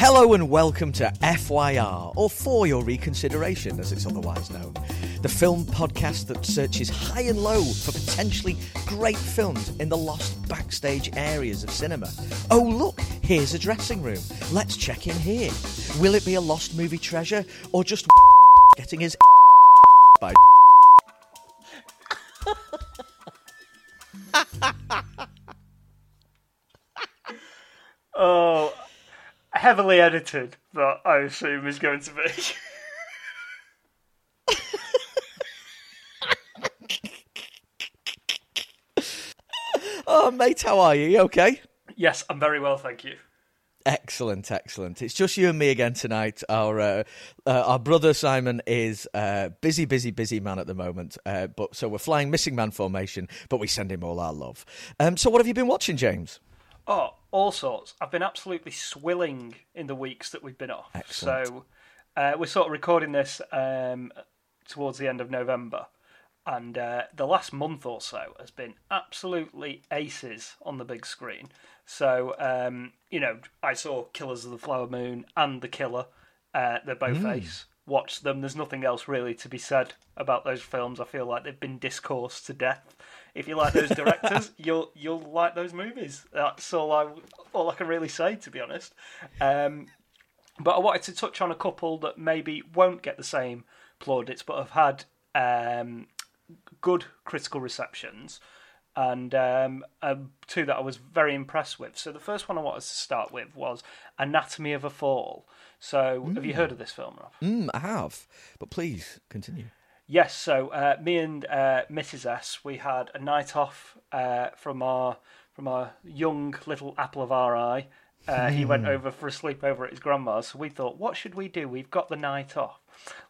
Hello and welcome to FYR, or For Your Reconsideration, as it's otherwise known. The film podcast that searches high and low for potentially great films in the lost backstage areas of cinema. Oh, look, here's a dressing room. Let's check in here. Will it be a lost movie treasure, or just getting his by Oh, heavily edited, that I assume is going to be. Oh, mate, how are you? You okay? yes, I'm very well, thank you. Excellent, excellent. It's just you and me again tonight. Our uh, uh, our brother Simon is uh, busy, busy, busy man at the moment. Uh, but so we're flying missing man formation, but we send him all our love. Um, so what have you been watching, James? Oh, all sorts. I've been absolutely swilling in the weeks that we've been off. Excellent. So uh, we're sort of recording this um, towards the end of November. And uh, the last month or so has been absolutely aces on the big screen. So, um, you know, I saw Killers of the Flower Moon and The Killer. Uh, they're both ace. Watched them. There's nothing else really to be said about those films. I feel like they've been discoursed to death. If you like those directors, you'll you'll like those movies. That's all I all I can really say, to be honest. Um, but I wanted to touch on a couple that maybe won't get the same plaudits, but have had um, good critical receptions, and um, um, two that I was very impressed with. So the first one I wanted to start with was Anatomy of a Fall. So have you heard of this film, Rob? Mm, I have, but please continue. Yes, so uh, me and uh, Mrs. S, we had a night off uh, from our from our young little apple of our eye. Uh, he went over for a sleepover at his grandma's, so we thought, what should we do? We've got the night off.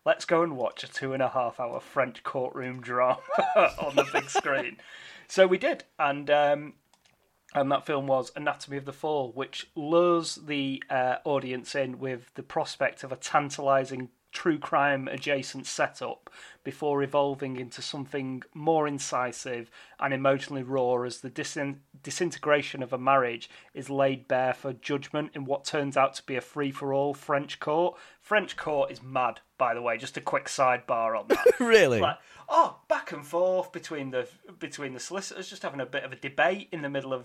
Let's go and watch a two and a half hour French courtroom drama on the big screen. So we did, and um, and that film was Anatomy of the Fall, which lures the uh, audience in with the prospect of a tantalising true crime adjacent setup before evolving into something more incisive and emotionally raw as the disin- disintegration of a marriage is laid bare for judgment in what turns out to be a free for all French court. French court is mad, by the way, just a quick sidebar on that. Really? Like, oh, back and forth between the between the solicitors, just having a bit of a debate in the middle of.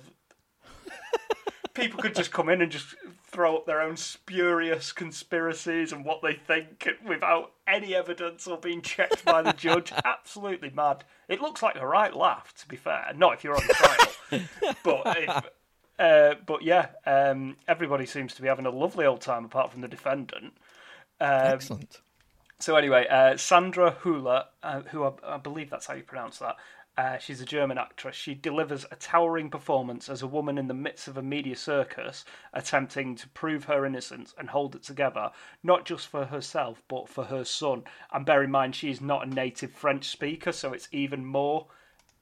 People could just come in and just throw up their own spurious conspiracies and what they think without any evidence or being checked by the judge. Absolutely mad. It looks like a right laugh, to be fair. Not if you're on trial, but if, uh, but yeah, um, everybody seems to be having a lovely old time apart from the defendant. Um, Excellent. so anyway, uh, Sandra Hüller, uh, who I, I believe that's how you pronounce that. Uh, she's a German actress. She delivers a towering performance as a woman in the midst of a media circus, attempting to prove her innocence and hold it together, not just for herself but for her son. And bear in mind, she is not a native French speaker, so it's even more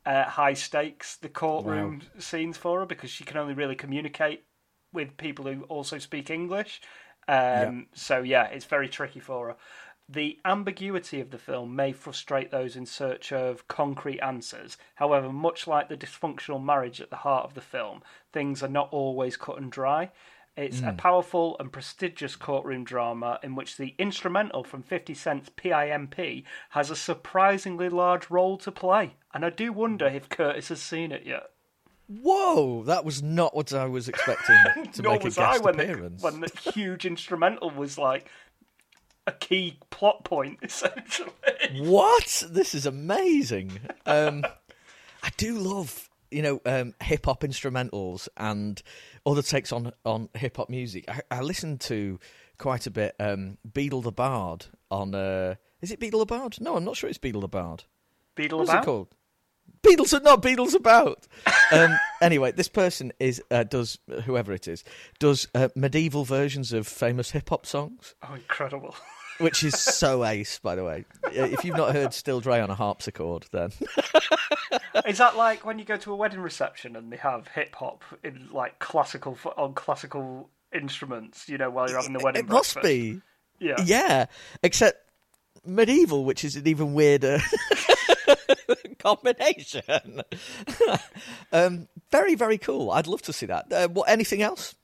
uh, high stakes the courtroom scenes for her because she can only really communicate with people who also speak English. Um, So yeah, it's very tricky for her. The ambiguity of the film may frustrate those in search of concrete answers. However, much like the dysfunctional marriage at the heart of the film, things are not always cut and dry. It's a hmm. powerful and prestigious courtroom drama in which the instrumental from 50 Cent's PIMP has a surprisingly large role to play. And I do wonder if Curtis has seen it yet. Whoa, that was not what I was expecting to Nor make a was I guest when the, when the huge instrumental was like a key plot point, essentially. What? This is amazing. Um, I do love, you know, um, hip hop instrumentals and other takes on on hip hop music. I, I listened to quite a bit. Um, Beetle the Bard on. Uh, is it Beetle the Bard? No, I'm not sure it's Beetle the Bard. Beetle What's it called? Beatles are not Beatles about. Um, anyway, this person is uh, does whoever it is does uh, medieval versions of famous hip hop songs, Oh, incredible. which is so ace. By the way, if you've not heard "Still Dre" on a harpsichord, then Is that like when you go to a wedding reception and they have hip hop in like classical on classical instruments? You know, while you're having the wedding. it must breakfast? be. Yeah. Yeah, except medieval, which is an even weirder combination. um, very, very cool. I'd love to see that. Uh, what? Anything else?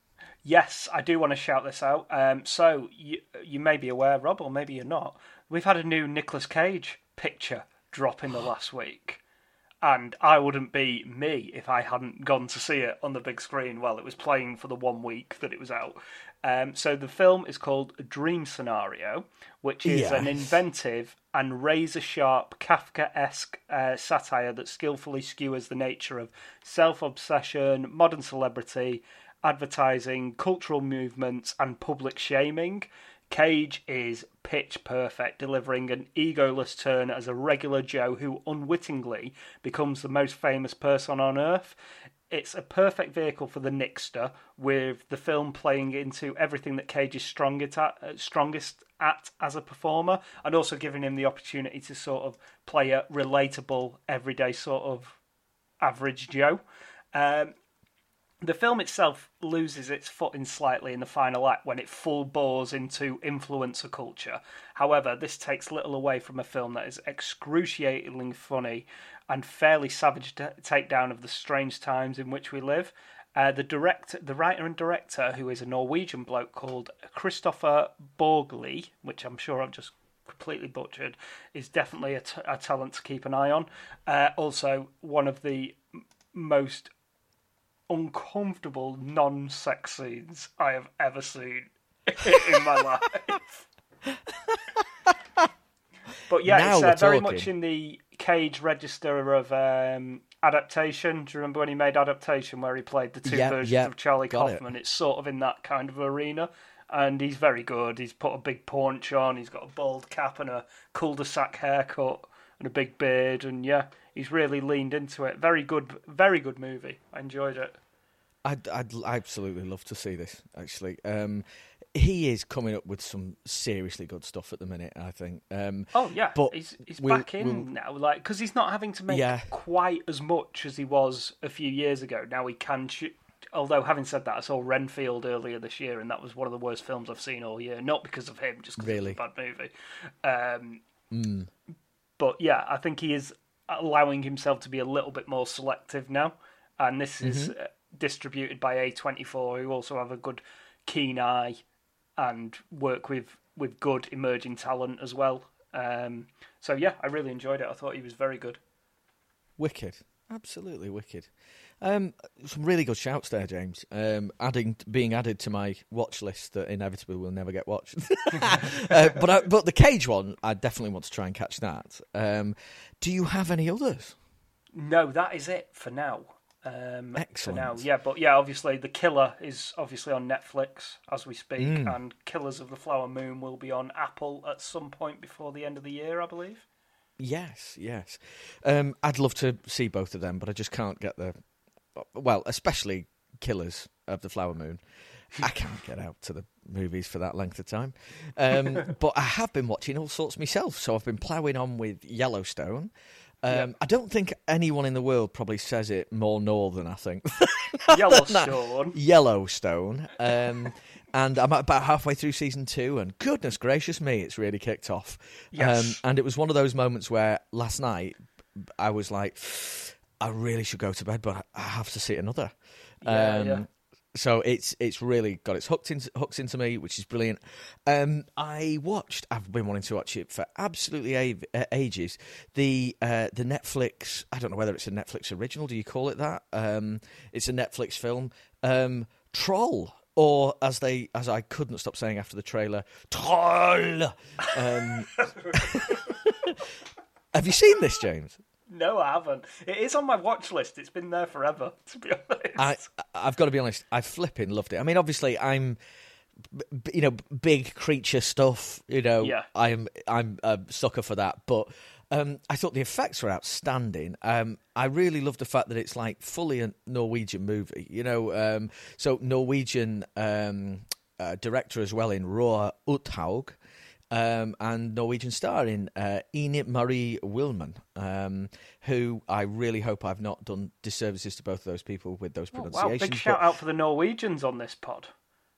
Yes, I do want to shout this out. Um, so you you may be aware, Rob, or maybe you're not. We've had a new Nicolas Cage picture drop in the last week, and I wouldn't be me if I hadn't gone to see it on the big screen while it was playing for the one week that it was out. Um, so the film is called Dream Scenario, which is Yes. an inventive and razor sharp Kafka-esque uh, satire that skillfully skewers the nature of self-obsession, modern celebrity, advertising, cultural movements, and public shaming. Cage is pitch perfect, delivering an egoless turn as a regular Joe who unwittingly becomes the most famous person on earth. It's a perfect vehicle for the Nixter, with the film playing into everything that Cage is strongest at, uh, strongest at as a performer, and also giving him the opportunity to sort of play a relatable, everyday sort of average Joe. Um, the film itself loses its footing slightly in the final act when it full bores into influencer culture. However, this takes little away from a film that is excruciatingly funny and fairly savage t- takedown of the strange times in which we live. Uh, the director, the writer and director, who is a Norwegian bloke called Kristoffer Borgli, which I'm sure I've just completely butchered, is definitely a, t- a talent to keep an eye on. Uh, also, one of the m- most uncomfortable non-sex scenes I have ever seen in my life. but yeah, Now it's uh, very much in the Cage register of um, adaptation. Do you remember when he made adaptation, where he played the two Yep, versions yep, of Charlie got it. Kaufman? It's sort of in that kind of arena. And he's very good. He's put a big paunch on. He's got a bald cap and a cul-de-sac haircut and a big beard. And yeah, he's really leaned into it. Very good, very good movie. I enjoyed it. I'd, I'd absolutely love to see this. Actually, um, he is coming up with some seriously good stuff at the minute. I think. Um, Oh yeah, But he's he's we'll- back in we'll- now, like because he's not having to make Yeah. quite as much as he was a few years ago. Now he can. Although having said that, I saw Renfield earlier this year, and that was one of the worst films I've seen all year. Not because of him, just because Really? it was a bad movie. Um, Hmm. But yeah, I think he is allowing himself to be a little bit more selective now, and this is Mm-hmm. uh, distributed by A24, who also have a good keen eye and work with with good emerging talent as well. Um, so yeah, I really enjoyed it. I thought he was very good. Wicked, absolutely wicked. Um, some really good shouts there, James. Um, adding, being added to my watch list that inevitably will never get watched. uh, but I, but the Cage one, I definitely want to try and catch that. Um, do you have any others? No, that is it for now. Um, Excellent. now, yeah, but yeah, obviously the Killer is obviously on Netflix as we speak, Mm. and Killers of the Flower Moon will be on Apple at some point before the end of the year, I believe. Yes, yes. Um, I'd love to see both of them, but I just can't get the. Well, especially Killers of the Flower Moon. I can't get out to the movies for that length of time. Um, but I have been watching all sorts myself. So I've been ploughing on with Yellowstone. Um. I don't think anyone in the world probably says it more northern, I think. Yellowstone. Yellowstone. Um, and I'm about halfway through season two, and goodness gracious me, it's really kicked off. Yes. Um, and it was one of those moments where last night I was like, I really should go to bed, but I have to see another. Yeah, um, yeah. So it's it's really got its hooked into hooks into me, which is brilliant. Um, I watched. I've been wanting to watch it for absolutely ages. The uh, the Netflix. I don't know whether it's a Netflix original. Do you call it that? Um, it's a Netflix film. Um, Troll, or as they as I couldn't stop saying after the trailer, Troll. Um, have you seen this, James? No, I haven't. It is on my watch list. It's been there forever, to be honest. I I've got to be honest. I flipping loved it. I mean, obviously, I'm you know big creature stuff. You know, Yeah. I'm I'm a sucker for that. But um, I thought the effects were outstanding. Um, I really love the fact that it's like fully a Norwegian movie. You know, um, so Norwegian um, uh, director as well in Roar Uthaug. Um, and Norwegian star in uh, Enid Marie Wilmann, um, who I really hope I've not done disservices to both of those people with those Oh, wow, pronunciations. big but- shout out for the Norwegians on this pod.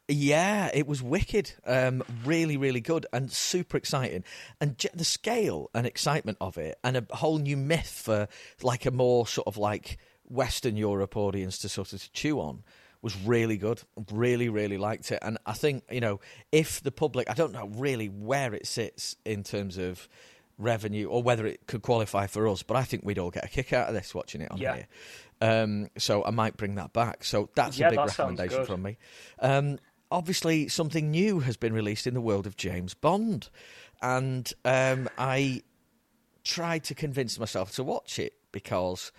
yeah, it was wicked. Um, really, really good and super exciting. And j- the scale and excitement of it, and a whole new myth for like a more sort of like Western Europe audience to sort of chew on, was really good. Really, really liked it. And I think, you know, if the public, I don't know really where it sits in terms of revenue or whether it could qualify for us, but I think we'd all get a kick out of this watching it on Yeah. here. Um, so I might bring that back. So that's Yeah, a big that recommendation from me. Um, obviously, something new has been released in the world of James Bond. And um, I tried to convince myself to watch it because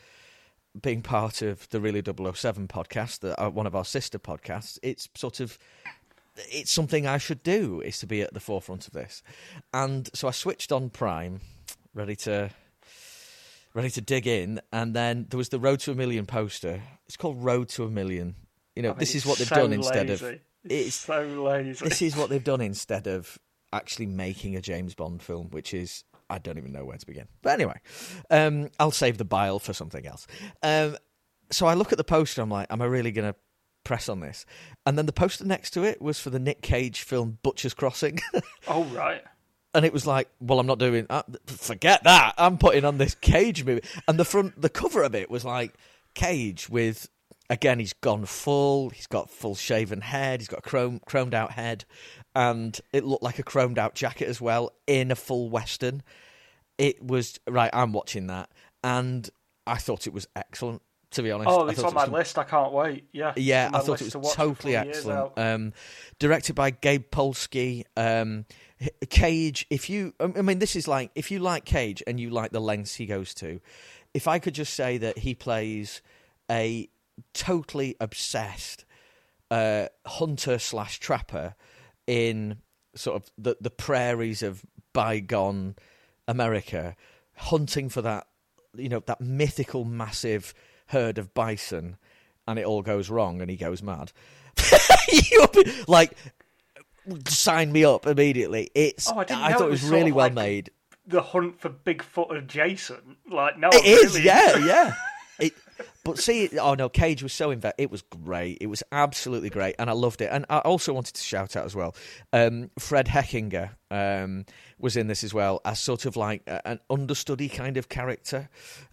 being part of the Really 007 podcast, that uh, one of our sister podcasts, it's sort of it's something I should do is to be at the forefront of this. And so I switched on Prime, ready to ready to dig in, and then there was the Road to a Million poster. It's called Road to a Million. You know, I mean, this is what they've so done instead of It's, it's so lazy. this is what they've done instead of actually making a James Bond film, which is I don't even know where to begin. But anyway, um, I'll save the bile for something else. Um, so I look at the poster. I'm like, am I really going to press on this? And then the poster next to it was for the Nick Cage film Butcher's Crossing, Oh right. and it was like, well, I'm not doing. Uh, forget that. I'm putting on this Cage movie, and the front, the cover of it was like Cage with. Again, he's gone full. He's got full shaven head. He's got a chrome, chromed out head, and it looked like a chromed out jacket as well in a full western. It was right. I'm watching that, and I thought it was excellent. To be honest, Oh, it's on it my list. I can't wait. Yeah. yeah, I thought it to was watch totally before the year's excellent. Um, directed by Gabe Polsky. Um, Cage. If you, I I mean, this is like if you like Cage and you like the lengths he goes to. If I could just say that he plays a totally obsessed uh, hunter slash trapper in sort of the the prairies of bygone America, hunting for that you know that mythical massive herd of bison, and it all goes wrong, and he goes mad. Like, sign me up immediately. It's Oh, I I thought it was really well like- made. The hunt for Bigfoot adjacent. Like no, It is, really. yeah, yeah. But see, oh no, Cage was so inve- It was great. It was absolutely great, and I loved it. And I also wanted to shout out as well. Um, Fred Hechinger um, was in this as well as sort of like a, an understudy kind of character,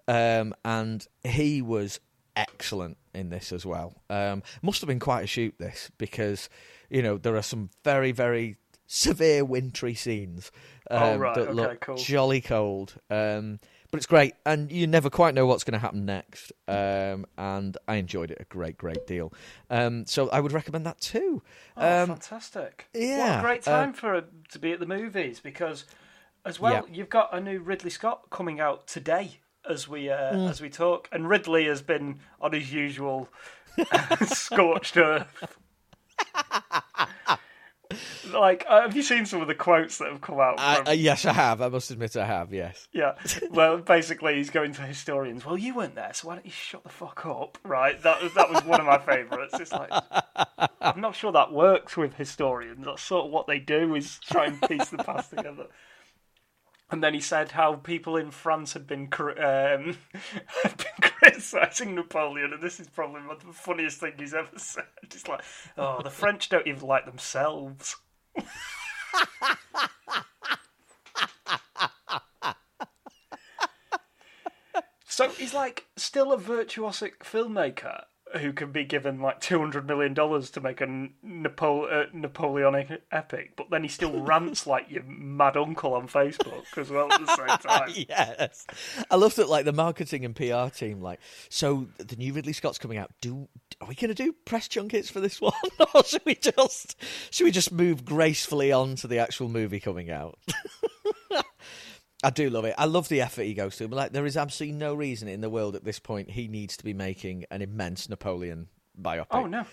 um, and he was excellent in this as well. Um, must have been quite a shoot this because you know there are some very very severe wintry scenes um, Oh, right, that okay, look cool. jolly cold. Um, but it's great, and you never quite know what's going to happen next. Um, and I enjoyed it a great, great deal. Um, so I would recommend that too. Oh, Um, fantastic! What yeah, a great uh, time for to be at the movies because, as well, Yeah. you've got a new Ridley Scott coming out today as we uh, Mm. as we talk, and Ridley has been on his usual scorched earth. Like, uh, have you seen some of the quotes that have come out? I, from- uh, yes, I have. I must admit, I have. Yes. Yeah. Well, basically, he's going to historians. Well, you weren't there, so why don't you shut the fuck up? Right. That was that was one of my favourites. It's like I'm not sure that works with historians. That's sort of what they do is try and piece the past together. And then he said how people in France had been um, had been criticising Napoleon, and this is probably one of the funniest thing he's ever said. It's like, oh, the French don't even like themselves. So he's like still a virtuosic filmmaker who can be given like two hundred million dollars to make a Napo- uh, Napoleonic epic, but then he still rants like your mad uncle on Facebook as well at the same time. yes, I love that. Like the marketing and PR team, like so the new Ridley Scott's coming out. Do are we going to do press junkets for this one, or should we just should we just move gracefully on to the actual movie coming out? I do love it. I love the effort he goes to. But like, there is absolutely no reason in the world at this point he needs to be making an immense Napoleon biopic. Oh no.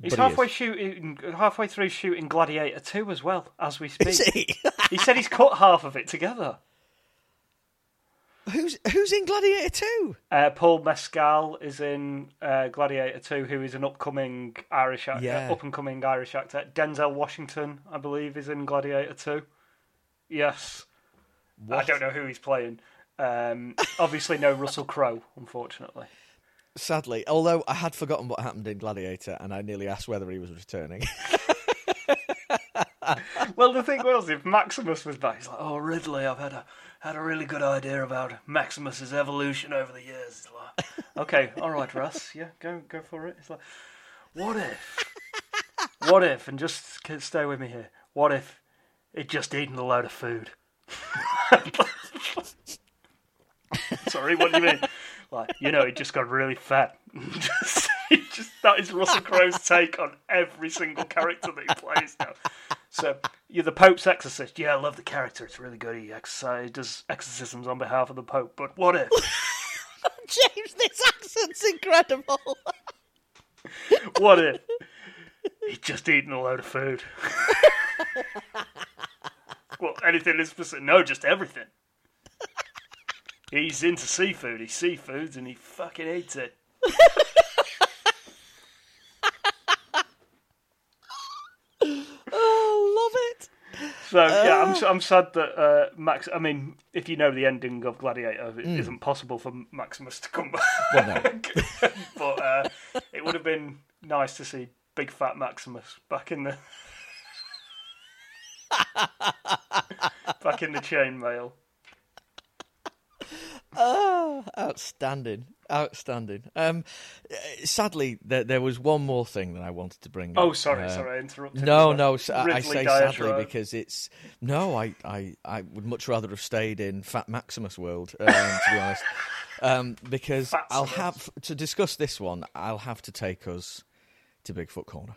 He's But halfway is. shooting, halfway through shooting Gladiator Two as well as we speak. He? he said he's cut half of it together. who's who's in Gladiator Two? Uh, Paul Mescal is in uh, Gladiator 2, who is an upcoming Irish actor, Yeah. up and coming Irish actor. Denzel Washington, I believe, is in Gladiator 2. Yes, I don't know who he's playing. Um, obviously, no Russell Crowe, unfortunately. Sadly, although I had forgotten what happened in Gladiator, and I nearly asked whether he was returning. Well, the thing was, if Maximus was back, he's like, "Oh, Ridley, I've had a had a really good idea about Maximus's evolution over the years." Like, "Okay, all right, Russ, yeah, go go for it." It's like, what if? What if? And just stay with me here. What if it just eaten a load of food? Sorry, what do you mean? Like, you know, he just got really fat. just, just, that is Russell Crowe's take on every single character that he plays now. So, you're the Pope's exorcist. Yeah, I love the character. It's really good. He does exorcisms on behalf of the Pope. But what if? James, this accent's incredible. what if he'd just eaten a load of food? Well, anything is specific? No, just everything. He's into seafood. He seafoods and he fucking eats it. oh, love it. So yeah, I'm I'm sad that uh, Max. I mean, if you know the ending of Gladiator, it mm. not possible for Maximus to come back. Well, no. but uh, it would have been nice to see big fat Maximus back in the back in the chainmail. Oh, outstanding, outstanding. Um, sadly, there, there, was one more thing that I wanted to bring. Up. Oh, up. sorry, uh, sorry, I interrupted. No, no, I, I say sadly because it's no. I, I, I would much rather have stayed in Fat Maximus world, um, to be honest, um, because Fat I'll have to discuss this one. I'll have to take us to Bigfoot Corner.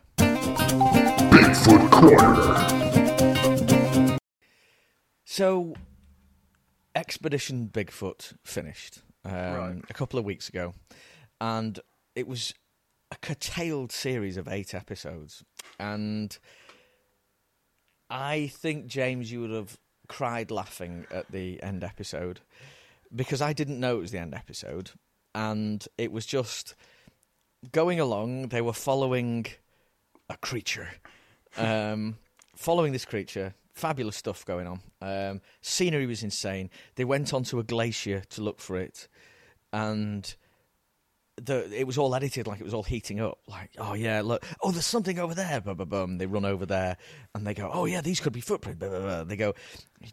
Bigfoot Corner. So Expedition Bigfoot finished um, right. a couple of weeks ago, and it was a curtailed series of eight episodes. And I think, James, you would have cried laughing at the end episode because I didn't know it was the end episode. And it was just going along, they were following a creature. Um, following this creature, fabulous stuff going on. Um, scenery was insane. They went onto a glacier to look for it, and the it was all edited like it was all heating up. Like, oh yeah, look, oh there's something over there. Blah, blah, blah. They run over there, and they go, oh yeah, these could be footprints. Blah, blah, blah. They go,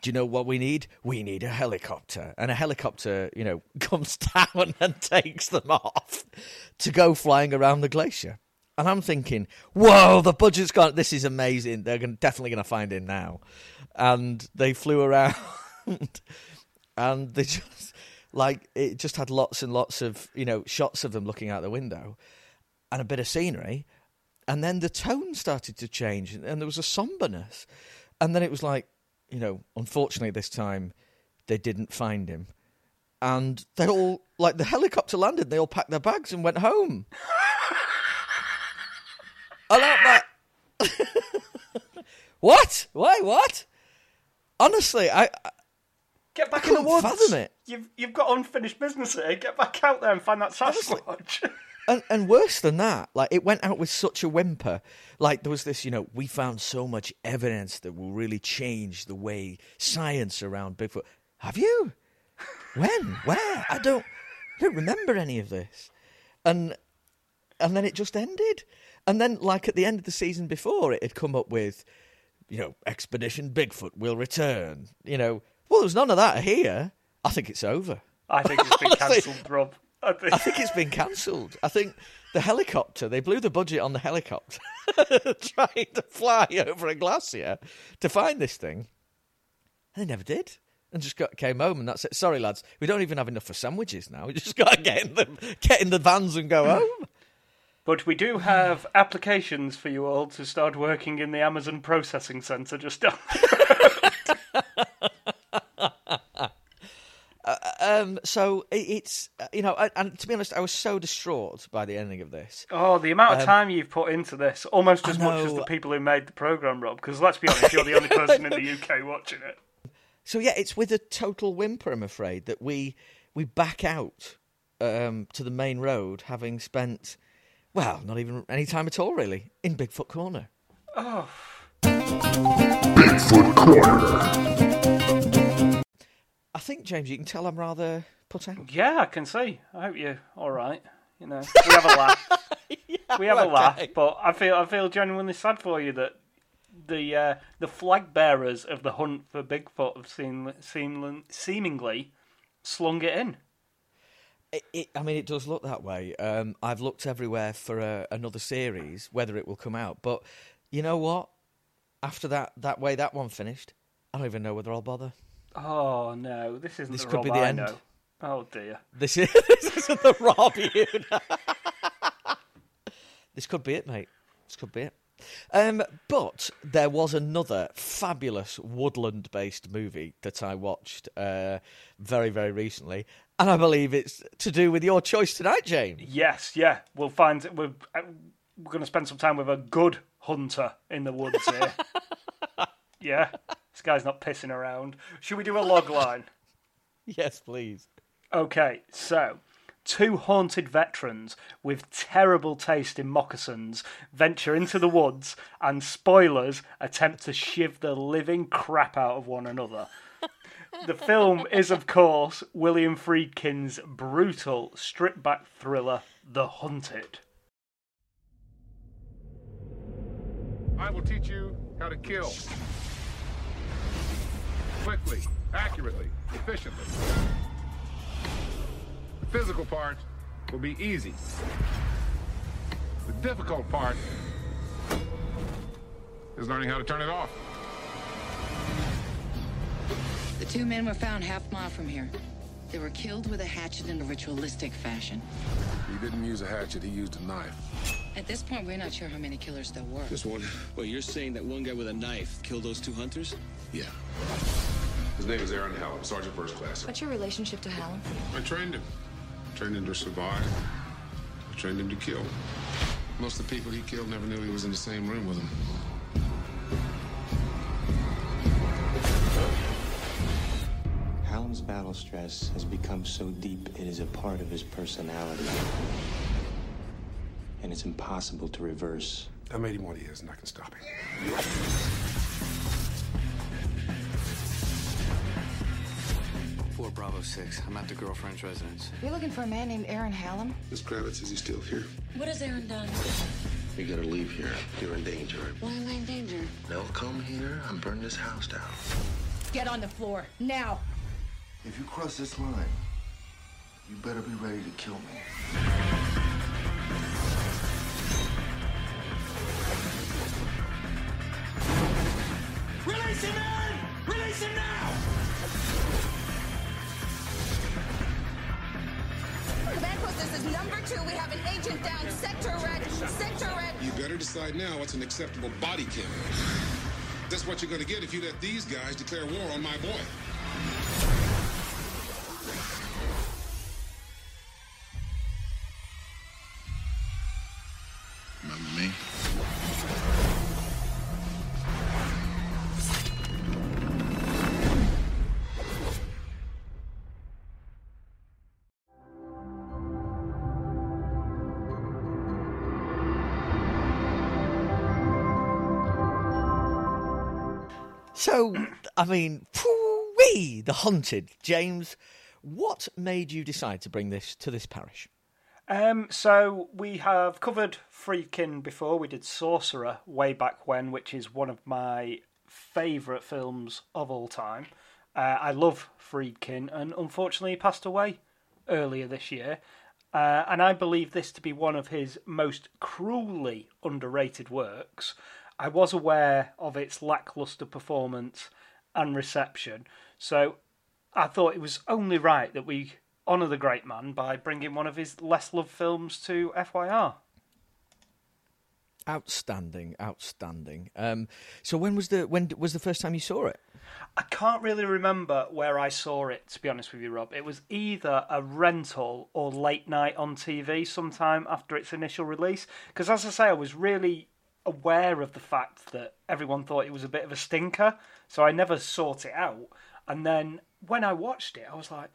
do you know what we need? We need a helicopter, and a helicopter, you know, comes down and takes them off to go flying around the glacier. And I'm thinking, whoa, the budget's gone. This is amazing. They're gonna, definitely going to find him now. And they flew around, and they just like it just had lots and lots of you know shots of them looking out the window, and a bit of scenery, and then the tone started to change, and there was a somberness, and then it was like, you know, unfortunately this time they didn't find him, and they all like the helicopter landed, they all packed their bags and went home. I like that. what? Why? What? Honestly, I, I get back I in the woods. Fathom it. You've you've got unfinished business here. Get back out there and find that Sasquatch. and, and worse than that, like it went out with such a whimper. Like there was this, you know, we found so much evidence that will really change the way science around Bigfoot. Have you? When? Where? I don't. I don't remember any of this. And and then it just ended. And then, like at the end of the season before, it had come up with, you know, Expedition Bigfoot will return. You know, well, there's none of that here. I think it's over. I think it's been cancelled, Rob. I think... I think it's been cancelled. I think the helicopter, they blew the budget on the helicopter trying to fly over a glacier to find this thing. And they never did. And just got, came home and that's it. Sorry, lads, we don't even have enough for sandwiches now. We just got to get in the, get in the vans and go home. But we do have applications for you all to start working in the Amazon processing center just down. Uh, um, so it's uh, you know, and to be honest, I was so distraught by the ending of this. Oh, the amount of um, time you've put into this, almost as much as the people who made the program, Rob. Because let's be honest, you're the only person in the UK watching it. So yeah, it's with a total whimper, I'm afraid, that we we back out um, to the main road, having spent well, not even any time at all, really, in Bigfoot Corner. Oh. Bigfoot Corner. I think, James, you can tell I'm rather put out. Yeah, I can see. I hope you're all right. You know, we have a laugh. yeah, we have okay. a laugh, but I feel I feel genuinely sad for you that the uh, the flag bearers of the hunt for Bigfoot have seem, seem, seemingly slung it in. It, it, I mean, it does look that way. Um, I've looked everywhere for a, another series, whether it will come out. But you know what? After that, that way that one finished, I don't even know whether I'll bother. Oh no, this isn't This the could Rob be the I end. know. Oh dear. This is this isn't the Rob you. This could be it, mate. This could be it. Um, but there was another fabulous woodland-based movie that I watched uh, very, very recently, and I believe it's to do with your choice tonight, James. Yes, yeah. We'll find we're uh, we're going to spend some time with a good hunter in the woods here. yeah, this guy's not pissing around. Should we do a log line? Yes, please. Okay, so two haunted veterans with terrible taste in moccasins venture into the woods and spoilers attempt to shiv the living crap out of one another. The film is, of course, William Friedkin's brutal, stripped back thriller, The Hunted. I will teach you how to kill. Quickly, accurately, efficiently. The physical part will be easy. The difficult part is learning how to turn it off. The two men were found half mile from here. They were killed with a hatchet in a ritualistic fashion. He didn't use a hatchet, he used a knife. At this point, we're not sure how many killers there were. Just one? Well, you're saying that one guy with a knife killed those two hunters? Yeah. His name is Aaron Hallam, Sergeant First Class. What's your relationship to Hallam? I trained him. Trained him to survive. I trained him to kill. Most of the people he killed never knew he was in the same room with them. Hallam's battle stress has become so deep it is a part of his personality. And it's impossible to reverse. I made him what he is, and I can stop him. Four Bravo Six. I'm at the girlfriend's residence. You're looking for a man named Aaron Hallam? Miss Kravitz, is he still here? What has Aaron done? You gotta leave here. You're in danger. Why am I in danger? Now come here and burn this house down. Get on the floor, now! If you cross this line, you better be ready to kill me. Release him, man! Release him now! Command this is number two. We have an agent down. Sector red. Sector red. You better decide now what's an acceptable body count. That's what you're gonna get if you let these guys declare war on my boy. Remember me? So, I mean, wee the haunted. James. What made you decide to bring this to this parish? Um, so we have covered Friedkin before. We did Sorcerer way back when, which is one of my favourite films of all time. Uh, I love Friedkin, and unfortunately, he passed away earlier this year. Uh, and I believe this to be one of his most cruelly underrated works. I was aware of its lackluster performance and reception, so I thought it was only right that we honour the great man by bringing one of his less loved films to FYR. Outstanding, outstanding. Um, so when was the when was the first time you saw it? I can't really remember where I saw it, to be honest with you, Rob. It was either a rental or late night on TV sometime after its initial release. Because, as I say, I was really aware of the fact that everyone thought it was a bit of a stinker, so I never sought it out. And then when I watched it, I was like,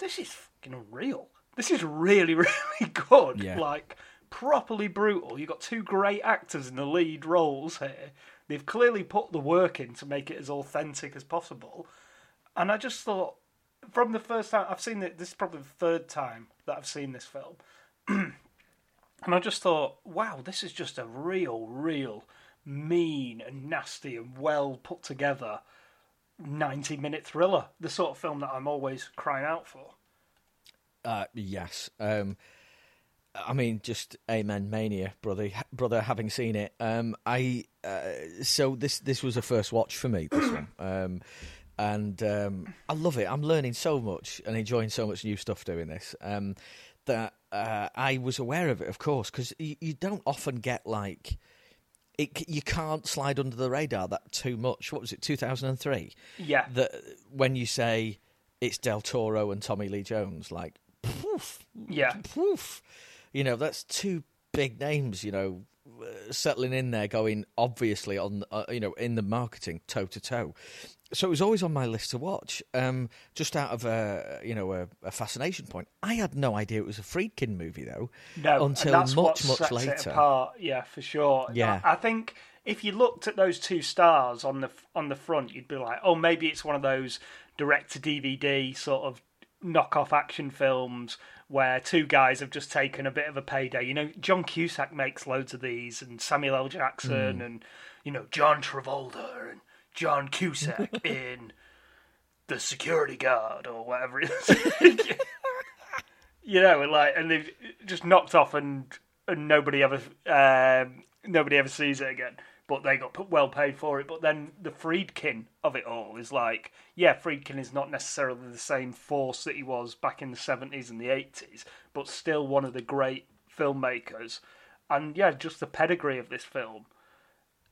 this is fucking unreal. This is really, really good. Yeah. Like, properly brutal. You've got two great actors in the lead roles here. They've clearly put the work in to make it as authentic as possible. And I just thought, from the first time I've seen it, this is probably the third time that I've seen this film. and I just thought, wow, this is just a real, real mean and nasty and well put together 90 minute thriller. The sort of film that I'm always crying out for. Uh, yes. Um, I mean, just amen mania, brother. Brother, having seen it, um, I uh, so this this was a first watch for me. This one, um, and um, I love it. I'm learning so much and enjoying so much new stuff doing this. Um, that uh, I was aware of it, of course, because you, you don't often get like it. You can't slide under the radar that too much. What was it? 2003. Yeah. That when you say it's Del Toro and Tommy Lee Jones, like poof, Yeah. poof. You know, that's two big names. You know, uh, settling in there, going obviously on, uh, you know, in the marketing toe to toe. So it was always on my list to watch, um, just out of a you know a, a fascination point. I had no idea it was a Friedkin movie though, No, until much much later. apart. Yeah, for sure. Yeah. I, I think if you looked at those two stars on the on the front, you'd be like, oh, maybe it's one of those direct to DVD sort of knockoff action films where two guys have just taken a bit of a payday. You know, John Cusack makes loads of these, and Samuel L. Jackson, Hmm. and you know John Travolta and John Cusack in the security guard or whatever it is. you know, and like, and they've just knocked off, and and nobody ever, um, nobody ever sees it again. But they got well paid for it. But then the Friedkin of it all is like, yeah, Friedkin is not necessarily the same force that he was back in the seventies and the eighties, but still one of the great filmmakers. And yeah, just the pedigree of this film,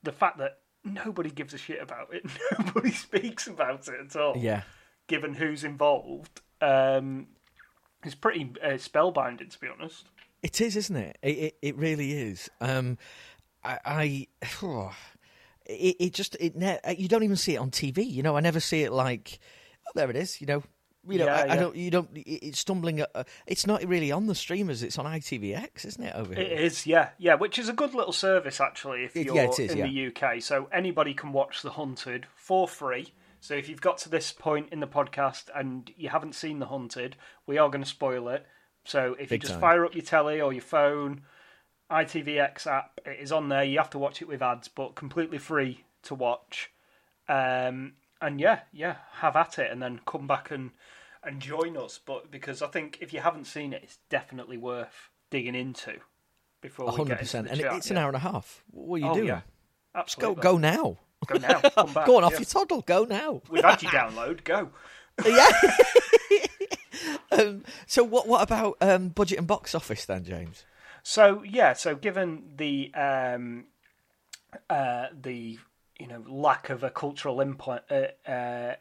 the fact that nobody gives a shit about it, nobody speaks about it at all Yeah, given who's involved, um, is pretty uh, spellbinding, to be honest. It is, isn't it? It it, it really is. Um, I, I it, it just it ne- you don't even see it on TV. You know, I never see it like, oh, there it is. You know, you know, Yeah, I, I don't. You don't. It's stumbling. At, uh, it's not really on the streamers. It's on ITVX, isn't it? Over here. It is, yeah, yeah, which is a good little service actually if It- you're yeah, is, in the UK. So anybody can watch The Hunted for free. So if you've got to this point in the podcast and you haven't seen The Hunted, we are going to spoil it. So if Big you just time. fire up your telly or your phone, ITVX app, it is on there. You have to watch it with ads, but completely free to watch. Um, and yeah, yeah, have at it, and then come back and and join us. But because I think if you haven't seen it, it's definitely worth digging into before hundred percent, and chat, it's an hour and a half. What are you Oh, doing? yeah. Just go Absolutely. go now. Go now. Come back. go on off yeah. your toddle. Go now. We've had you download. Go. yeah. um, so what? What about um, budget and box office then, James? So yeah, so given the um, uh, the you know lack of a cultural implant, uh, uh,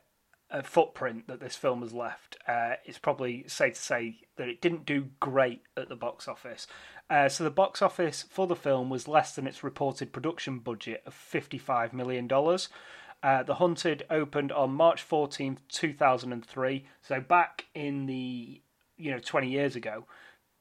uh, footprint that this film has left, uh, it's probably safe to say that it didn't do great at the box office. Uh, so the box office for the film was less than its reported production budget of fifty-five million dollars. Uh, the Hunted opened on March 14th, 2003. So back in the, you know, 20 years ago,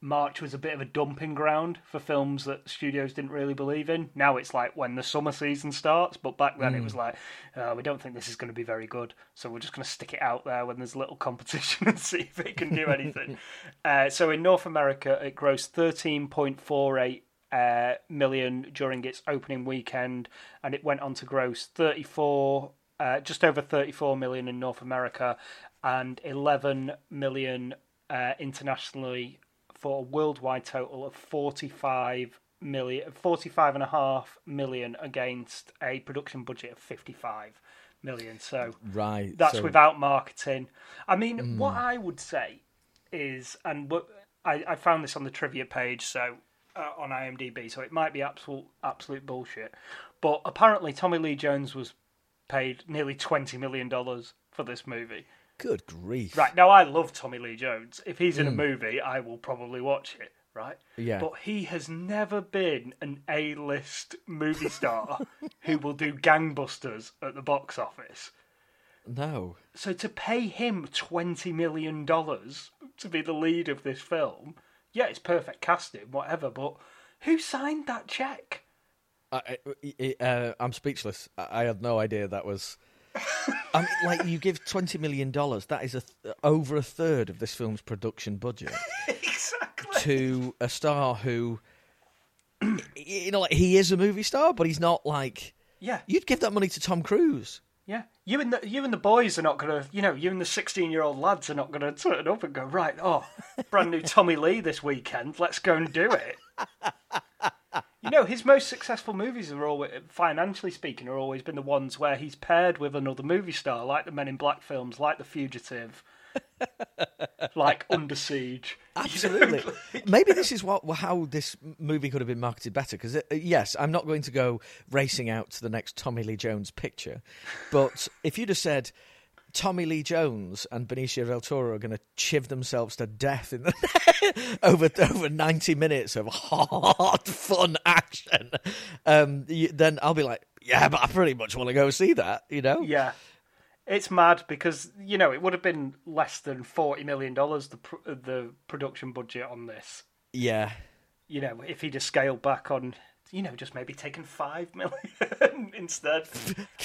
March was a bit of a dumping ground for films that studios didn't really believe in. Now it's like when the summer season starts, but back then it was like, uh, we don't think this is going to be very good, so we're just going to stick it out there when there's little competition and see if it can do anything. uh, so in North America, it grossed 13.48 uh, million during its opening weekend, and it went on to gross 34, uh, just over 34 million in North America, and 11 million uh, internationally for a worldwide total of 45 million, 45 and a half million against a production budget of 55 million. So Right. that's so- without marketing. I mean, what I would say is, and what, I, I found this on the trivia page, so uh, on IMDb, so it might be absolute absolute bullshit. But apparently, Tommy Lee Jones was paid nearly twenty million dollars for this movie. Good grief. Right now, I love Tommy Lee Jones. If he's in a movie, I will probably watch it. Right? Yeah. But he has never been an A-list movie star who will do gangbusters at the box office. No. So to pay him twenty million dollars to be the lead of this film, yeah, it's perfect casting, whatever. But who signed that check? I, I, uh, I'm speechless. I, I had no idea that was. I mean, like you give twenty million dollars. That is a th- over a third of this film's production budget exactly. to a star who, you know, like he is a movie star, but he's not like. Yeah. You'd give that money to Tom Cruise. Yeah, you and the you and the boys are not gonna, you know, you and the sixteen-year-old lads are not gonna turn up and go right. Oh, brand new Tommy Lee this weekend. Let's go and do it. You know, his most successful movies are always, financially speaking, are always been the ones where he's paired with another movie star, like the Men in Black films, like The Fugitive, like Under Siege. Absolutely. Maybe this is what how this movie could have been marketed better. Because uh, uh, yes, I'm not going to go racing out to the next Tommy Lee Jones picture, but if you'd have said. Tommy Lee Jones and Benicio del Toro are going to chiv themselves to death in the over over ninety minutes of hard fun action. Um, you, then I'll be like, yeah, but I pretty much want to go see that. You know? Yeah. It's mad because you know it would have been less than forty million dollars the pr- the production budget on this. Yeah. You know, if he'd have scaled back on, you know, just maybe taken five million instead.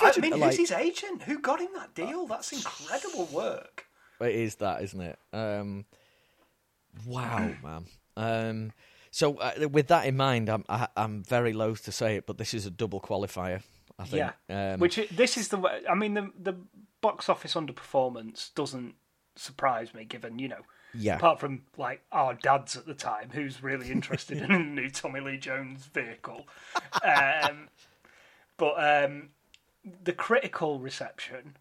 I mean, like- who's his agent? Who got him that deal? That's incredible work. It is that, isn't it? Um, wow, man. Um, so uh, with that in mind, I'm I, I'm very loath to say it, but this is a double qualifier. I think. Yeah. Um, Which i- this is the way. I mean, the the box office underperformance doesn't surprise me, given you know. Yeah. Apart from like our dads at the time, who's really interested in a new Tommy Lee Jones vehicle, um, but um, the critical reception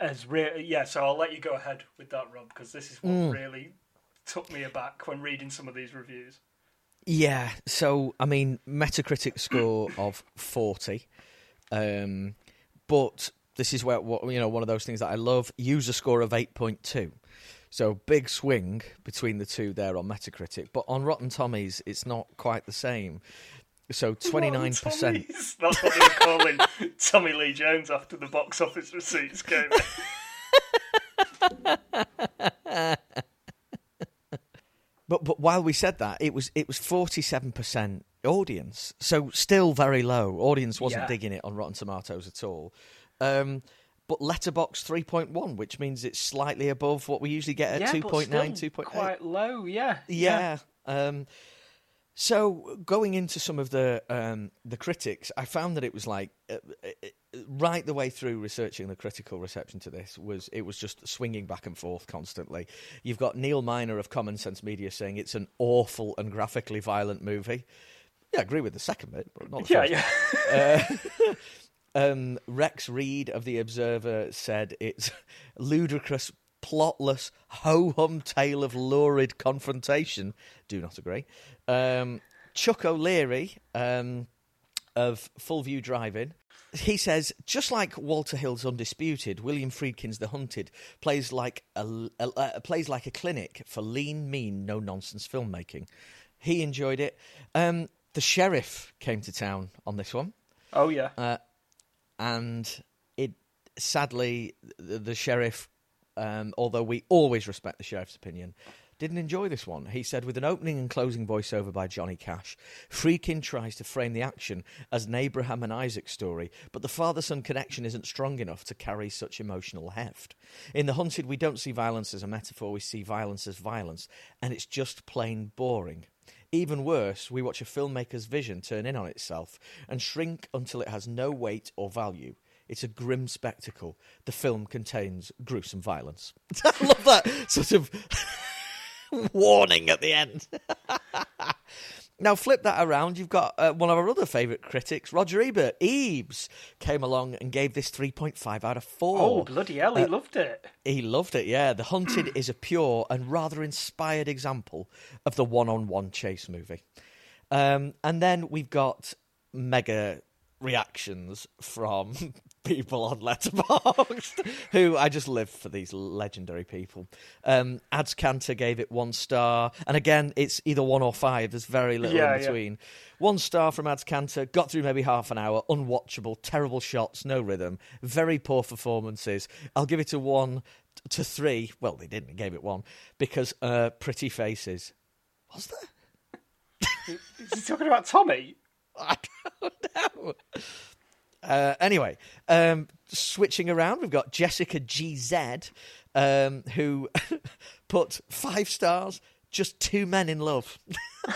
has really yeah. So I'll let you go ahead with that, Rob, because this is what Mm. really took me aback when reading some of these reviews. Yeah, so I mean, Metacritic score of forty, um, but this is where what you know one of those things that I love. User score of eight point two, so big swing between the two there on Metacritic. But on Rotten Tommies, it's not quite the same. So twenty nine percent. That's what they were calling Tommy Lee Jones after the box office receipts came. But but while we said that, it was it was forty seven percent audience, so still very low. Audience wasn't Yeah. digging it on Rotten Tomatoes at all. Um, but Letterboxd three point one, which means it's slightly above what we usually get at yeah, two but point still two point eight. quite low. Yeah, Yeah. Um, so going into some of the um, the critics, I found that it was like uh, uh, uh, right the way through researching the critical reception to this was it was just swinging back and forth constantly. You've got Nell Minow of Common Sense Media saying it's an awful and graphically violent movie. Yeah, I agree with the second bit, but not the Yeah, first. yeah. Uh, um, Rex Reed of The Observer said it's ludicrous, plotless, ho hum tale of lurid confrontation. Do not agree. Um, Chuck O'Leary um, of Fulvue Drive-In. He says, just like Walter Hill's Undisputed, William Friedkin's The Hunted plays like a, a- a- plays like a clinic for lean, mean, no nonsense filmmaking. He enjoyed it. Um, the sheriff came to town on this one Oh yeah. uh, and it sadly the, the sheriff, um, although we always respect the sheriff's opinion, didn't enjoy this one. He said, with an opening and closing voiceover by Johnny Cash, Friedkin tries to frame the action as an Abraham and Isaac story, but the father-son connection isn't strong enough to carry such emotional heft. In The Hunted, we don't see violence as a metaphor; we see violence as violence, and it's just plain boring. Even worse, we watch a filmmaker's vision turn in on itself and shrink until it has no weight or value. It's a grim spectacle. The film contains gruesome violence. I love that sort of warning at the end. now, flip that around. You've got uh, one of our other favourite critics, Roger Ebert. Ebes came along and gave this 3.5 out of 4. Oh bloody hell! He Uh, loved it. he loved it, yeah. The Hunted is a pure and rather inspired example of the one on one chase movie. Um, and then we've got mega reactions from people on Letterboxd, who I just live for these legendary people. Um, Ads Cantor gave it one star, and again, it's either one or five. There's very little Yeah, in yeah. between. One star from Ads Cantor, got through maybe half an hour, unwatchable, terrible shots, no rhythm, very poor performances. I'll give it a one to three. Well, they didn't, gave it one because uh, pretty faces. Was there? Is he talking about Tommy? I don't know. Uh, anyway, um, switching around, we've got Jessica GZ, um, who put five stars, just two men in love.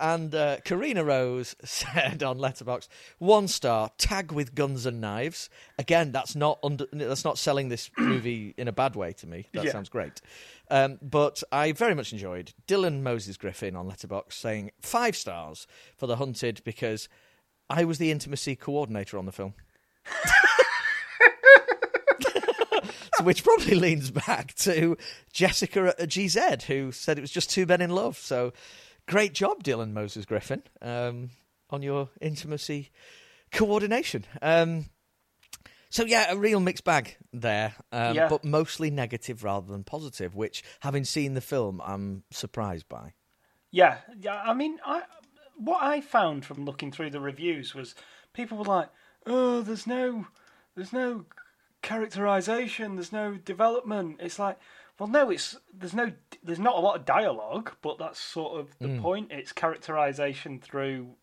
And uh, Karina Rose said on Letterboxd, one star, tag with guns and knives. Again, that's not under, that's not selling this movie in a bad way to me. That Yeah. sounds great. Um, but I very much enjoyed Dylan Moses Griffin on Letterboxd saying five stars for The Hunted because I was the intimacy coordinator on the film. Which probably leans back to Jessica at GZ, who said it was just two men in love. So great job, Dylan Moses Griffin, um, on your intimacy coordination. Um, so yeah, a real mixed bag there, um, Yeah. but mostly negative rather than positive. Which, having seen the film, I'm surprised by. Yeah, yeah. I mean, I what I found from looking through the reviews was people were like, "Oh, there's no, there's no characterization, there's no development." It's like, well, no, it's there's no, there's not a lot of dialogue, but that's sort of the point. It's characterization through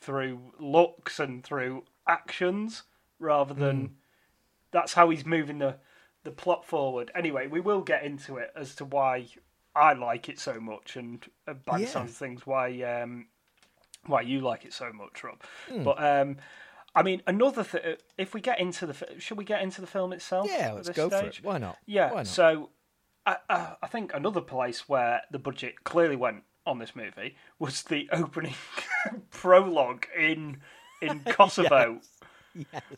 through looks and through actions rather than that's how he's moving the the plot forward. Anyway, we will get into it as to why I like it so much, and uh, by Yeah. of things, why um, why you like it so much, Rob. Hmm. But um, I mean, another thing. If we get into the, should we get into the film itself? Yeah, let's go for stage? it. Why not? Yeah. Why not? So, I, I, I think another place where the budget clearly went on this movie was the opening prologue in in Kosovo,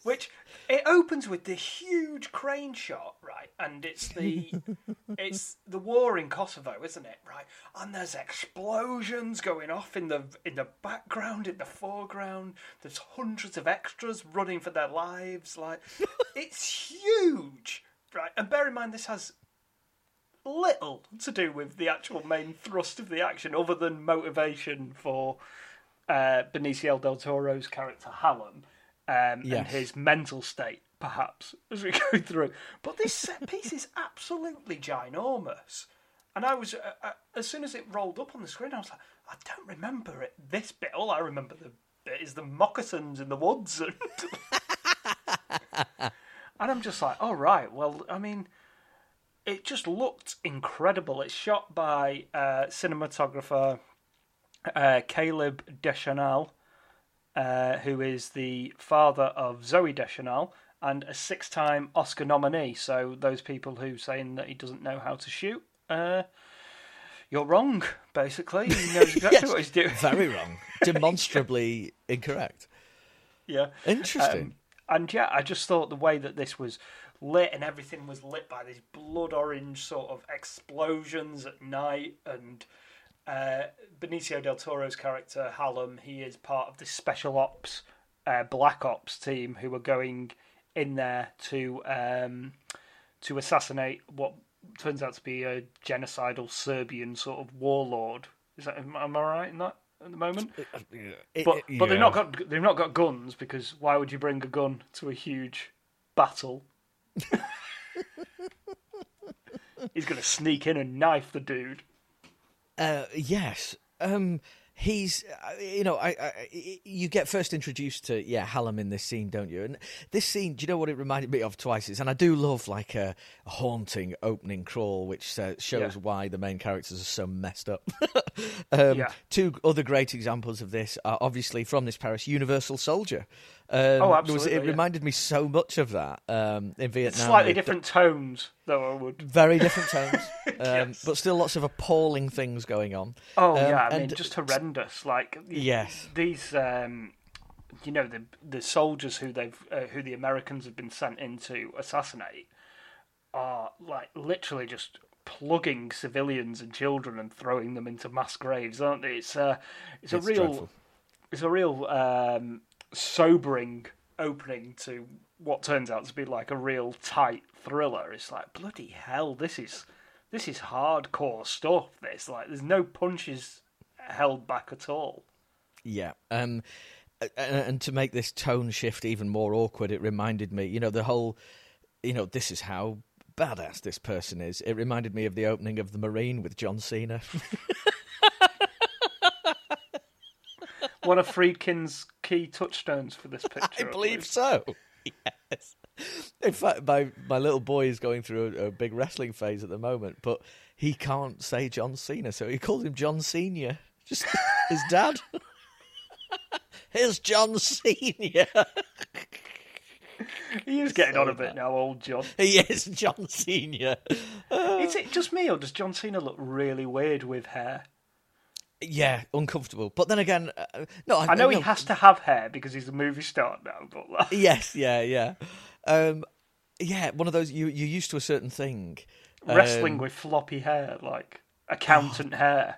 which it opens with this huge crane shot, right? And it's the it's the war in Kosovo, isn't it? Right, and there's explosions going off in the in the background, in the foreground. There's hundreds of extras running for their lives. Like it's huge, right? And bear in mind, this has little to do with the actual main thrust of the action, other than motivation for uh, Benicio del Toro's character Hallam um, and his mental state, perhaps, as we go through. But this set piece is absolutely ginormous. And I was, uh, uh, as soon as it rolled up on the screen, I was like, I don't remember it. This bit, all I remember the bit is the moccasins in the woods, and, and I'm just like, oh right, well, I mean, it just looked incredible. It's shot by uh, cinematographer uh, Caleb Deschanel, uh, who is the father of Zooey Deschanel and a six-time Oscar nominee. So those people who saying that he doesn't know how to shoot, uh, you're wrong. Basically, he knows exactly Yes, what he's doing. Very wrong. Demonstrably incorrect. yeah, Interesting. Um, and yeah, I just thought the way that this was lit and everything was lit by these blood orange sort of explosions at night and uh, Benicio del Toro's character Hallam, he is part of this special ops, uh, black ops team who are going in there to um, to assassinate what turns out to be a genocidal Serbian sort of warlord. Is that am I right in that at the moment? It- But it- but they've not got they've not got guns because why would you bring a gun to a huge battle? He's going to sneak in and knife the dude. Uh, yes. Um, he's, uh, you know, I, I, you get first introduced to yeah Hallam in this scene, don't you? And this scene, do you know what it reminded me of twice? Is and I do love like a, a haunting opening crawl, which uh, shows Yeah. why the main characters are so messed up. um, Yeah. Two other great examples of this are obviously from this Paris Universal Soldier. Um, Oh, there was- absolutely, it yeah. reminded me so much of that um, in Vietnam. Slightly with the- different tones, though. I would. very different tones, um, Yes. but still lots of appalling things going on. Oh Um, yeah, I mean just horrendous. Like Yes. these, um, you know, the the soldiers who they've uh, who the Americans have been sent in to assassinate are like literally just plugging civilians and children and throwing them into mass graves, aren't they? It's uh, it's a It's real dreadful. it's a real um, sobering opening to what turns out to be like a real tight thriller. It's like bloody hell, this is this is hardcore stuff. This like there's no punches held back at all. Yeah. Um, and to make this tone shift even more awkward, it reminded me, you know, the whole, you know, this is how badass this person is. It reminded me of the opening of The Marine with John Cena. One of Friedkin's key touchstones for this picture. I believe so. Yes. In fact, my, my little boy is going through a, a big wrestling phase at the moment, but he can't say John Cena, so he calls him John Senior. Just his dad. Here's John Senior. He is getting on a bit bad. now, old John. He is John Senior. Is it just me, or does John Cena look really weird with hair? Yeah, uncomfortable. But then again, uh, no, I, I know he has to have hair because he's a movie star now, but like, Yes, yeah, yeah, um, yeah. One of those you you're used to a certain thing. wrestling Um, with floppy hair, like accountant hair.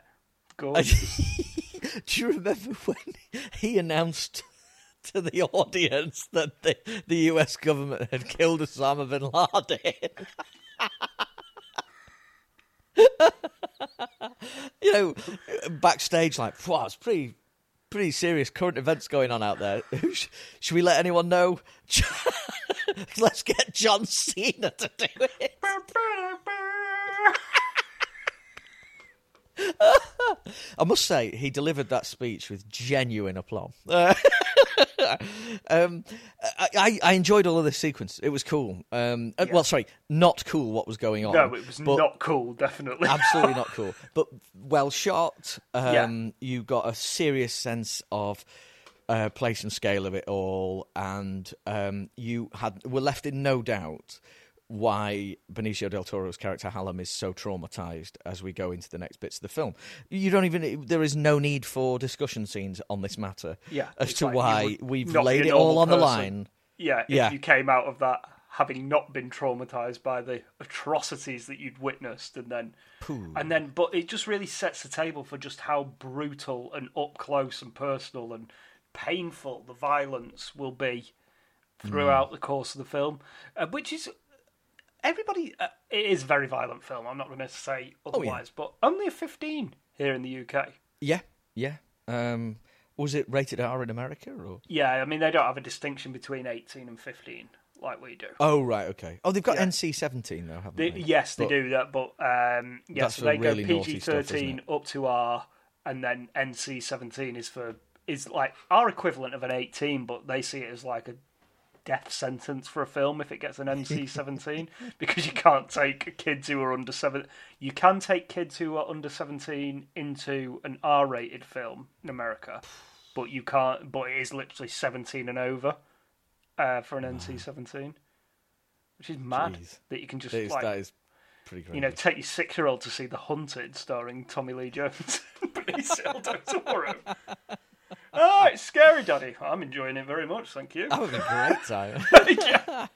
Good. Do you remember when he announced to the audience that the, the US government had killed Osama bin Laden? you know, backstage, like, wow, it's pretty, pretty serious current events going on out there. Should we let anyone know? Let's get John Cena to do it. I must say, he delivered that speech with genuine aplomb. Um, I, I, enjoyed all of this sequence. It was cool. Um, uh, Well, sorry, not cool what was going on. no, it was not cool. Definitely. absolutely not cool. But well shot. Um, Yeah. You got a serious sense of uh, place and scale of it all, and um, you had were left in no doubt why Benicio del Toro's character Hallam is so traumatized as we go into the next bits of the film. You don't even there is no need for discussion scenes on this matter. Yeah, as to like why we've laid it all on the line. Yeah, if Yeah. you came out of that having not been traumatized by the atrocities that you'd witnessed, and then, and then, but it just really sets the table for just how brutal and up close and personal and painful the violence will be throughout the course of the film, uh, which is. Everybody, uh, it is a very violent film. I'm not going to say otherwise, but only a 15 here in the UK. Yeah, yeah. Um, was it rated R in America or? Yeah, I mean they don't have a distinction between 18 and 15 like we do. Oh right, okay. Oh, they've got Yeah. NC seventeen though, haven't They, they? yes, they But- do that, but um, yeah, That's so for they really go naughty PG stuff, isn't thirteen it? up to R, and then NC seventeen is for is like our equivalent of an eighteen, but they see it as like a death sentence for a film if it gets an NC seventeen because you can't take kids who are under seven. You can take kids who are under seventeen into an R rated film in America, but you can't. But it is literally seventeen and over uh, for an NC seventeen. Which is mad Jeez. that you can just is, like that is pretty great. you know, take your six year old to see The Hunted starring Tommy Lee Jones and Benicio del Toro. Oh, it's scary, Daddy. I'm enjoying it very much, thank you. having a great time. yeah.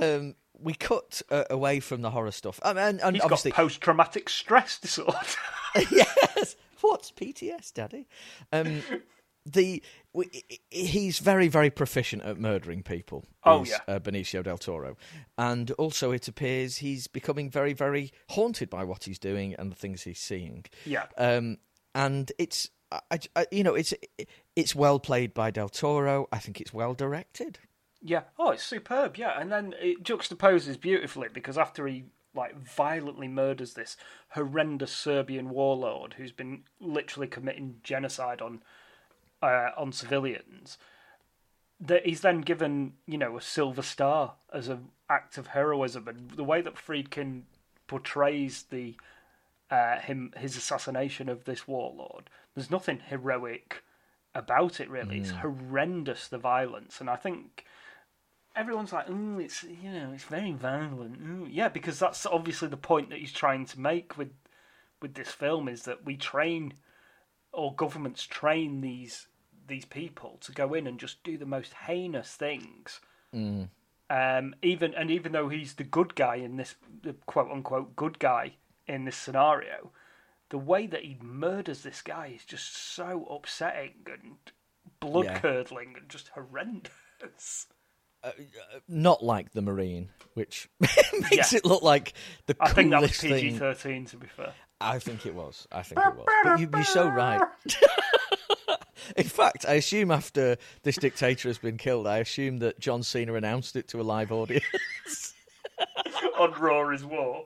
um, we cut uh, away from the horror stuff, um, and, and He's got obviously, post traumatic stress disorder. yes. What's PTS, Daddy? Um, the we, he's very very proficient at murdering people. Oh, is, yeah. uh, Benicio del Toro, and also it appears he's becoming very very haunted by what he's doing and the things he's seeing. yeah. Um, and it's I, I, you know it's it's well played by del Toro. I think it's well directed. Yeah. Oh, it's superb. Yeah, and then it juxtaposes beautifully because after he like violently murders this horrendous Serbian warlord who's been literally committing genocide on uh, on civilians, that he's then given you know a silver star as an act of heroism, and the way that Friedkin portrays the uh, him his assassination of this warlord, there's nothing heroic about it really. It's horrendous the violence, and I think everyone's like, "Ooh, it's you know, it's very violent." Ooh. Yeah, because that's obviously the point that he's trying to make with with this film is that we train or governments train these these people to go in and just do the most heinous things. Um, even and even though he's the good guy in this, the quote unquote good guy in this scenario, the way that he murders this guy is just so upsetting and blood curdling and just horrendous. Uh, uh, not like the Marine, which makes Yeah. it look like the I coolest think that was thing. PG thirteen. To be fair, I think it was. I think it was. But you, you're so right. In fact, I assume after this dictator has been killed, I assume that John Cena announced it to a live audience. on Raw is War.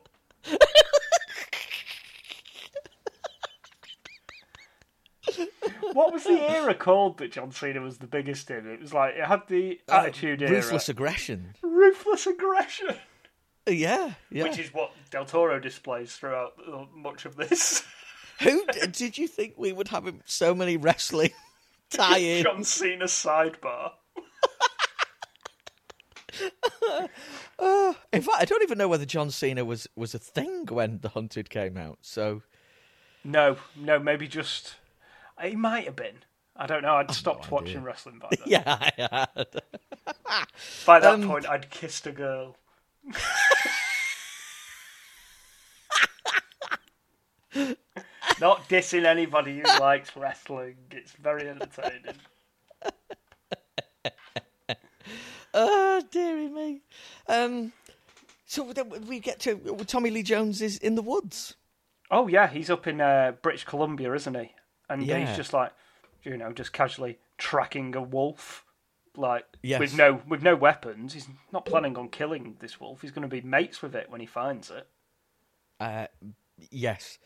What was the era called that John Cena was the biggest in? It was like it had the Attitude Era, Ruthless aggression. ruthless aggression, Yeah, yeah. which is what Del Toro displays throughout uh, much of this. Who did you think we would have so many wrestling tie-ins? John Cena sidebar. Uh, in fact, I don't even know whether John Cena was was a thing when The Hunted came out. So No, no, maybe just he might have been. I don't know. I'd stopped idea. watching wrestling by then. yeah, I had. By that Um, point, I'd kissed a girl. Not dissing anybody who likes wrestling. It's very entertaining. Oh, dearie me. Um, so we get to Tommy Lee Jones is in the woods. Oh yeah, he's up in uh, British Columbia, isn't he? And Yeah. he's just like, you know, just casually tracking a wolf, like Yes. with no with no weapons. He's not planning on killing this wolf. He's going to be mates with it when he finds it. Uh, yes.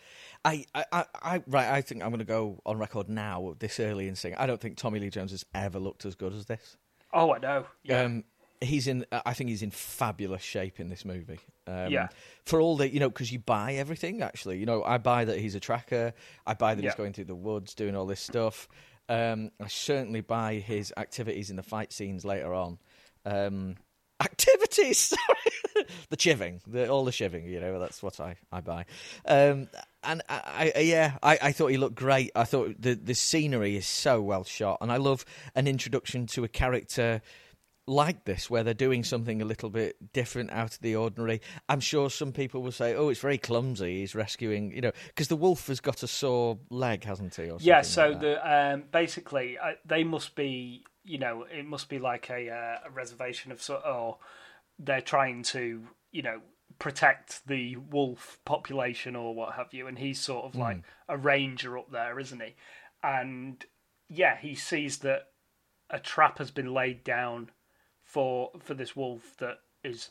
I, I, I, I, right. I think I'm going to go on record now, this early, in saying I don't think Tommy Lee Jones has ever looked as good as this. Oh, I know. Yeah. Um, he's in. I think he's in fabulous shape in this movie. Um, Yeah. For all the, you know, because you buy everything. Actually, you know, I buy that he's a tracker. I buy that he's going through the woods, doing all this stuff. Um, I certainly buy his activities in the fight scenes later on. Um, activities, sorry, the chiving, the, all the chiving. You know, that's what I I buy. Um, and I, I yeah, I, I thought he looked great. I thought the the scenery is so well shot, and I love an introduction to a character like this where they're doing something a little bit different out of the ordinary. I'm sure some people will say, "Oh, it's very clumsy. He's rescuing, you know, because the wolf has got a sore leg, hasn't he?" Or yeah. So like the um, basically uh, they must be, you know, it must be like a, uh, a reservation of sort, or they're trying to, you know, protect the wolf population or what have you, and he's sort of like a ranger up there, isn't he? And yeah, he sees that a trap has been laid down for for this wolf that is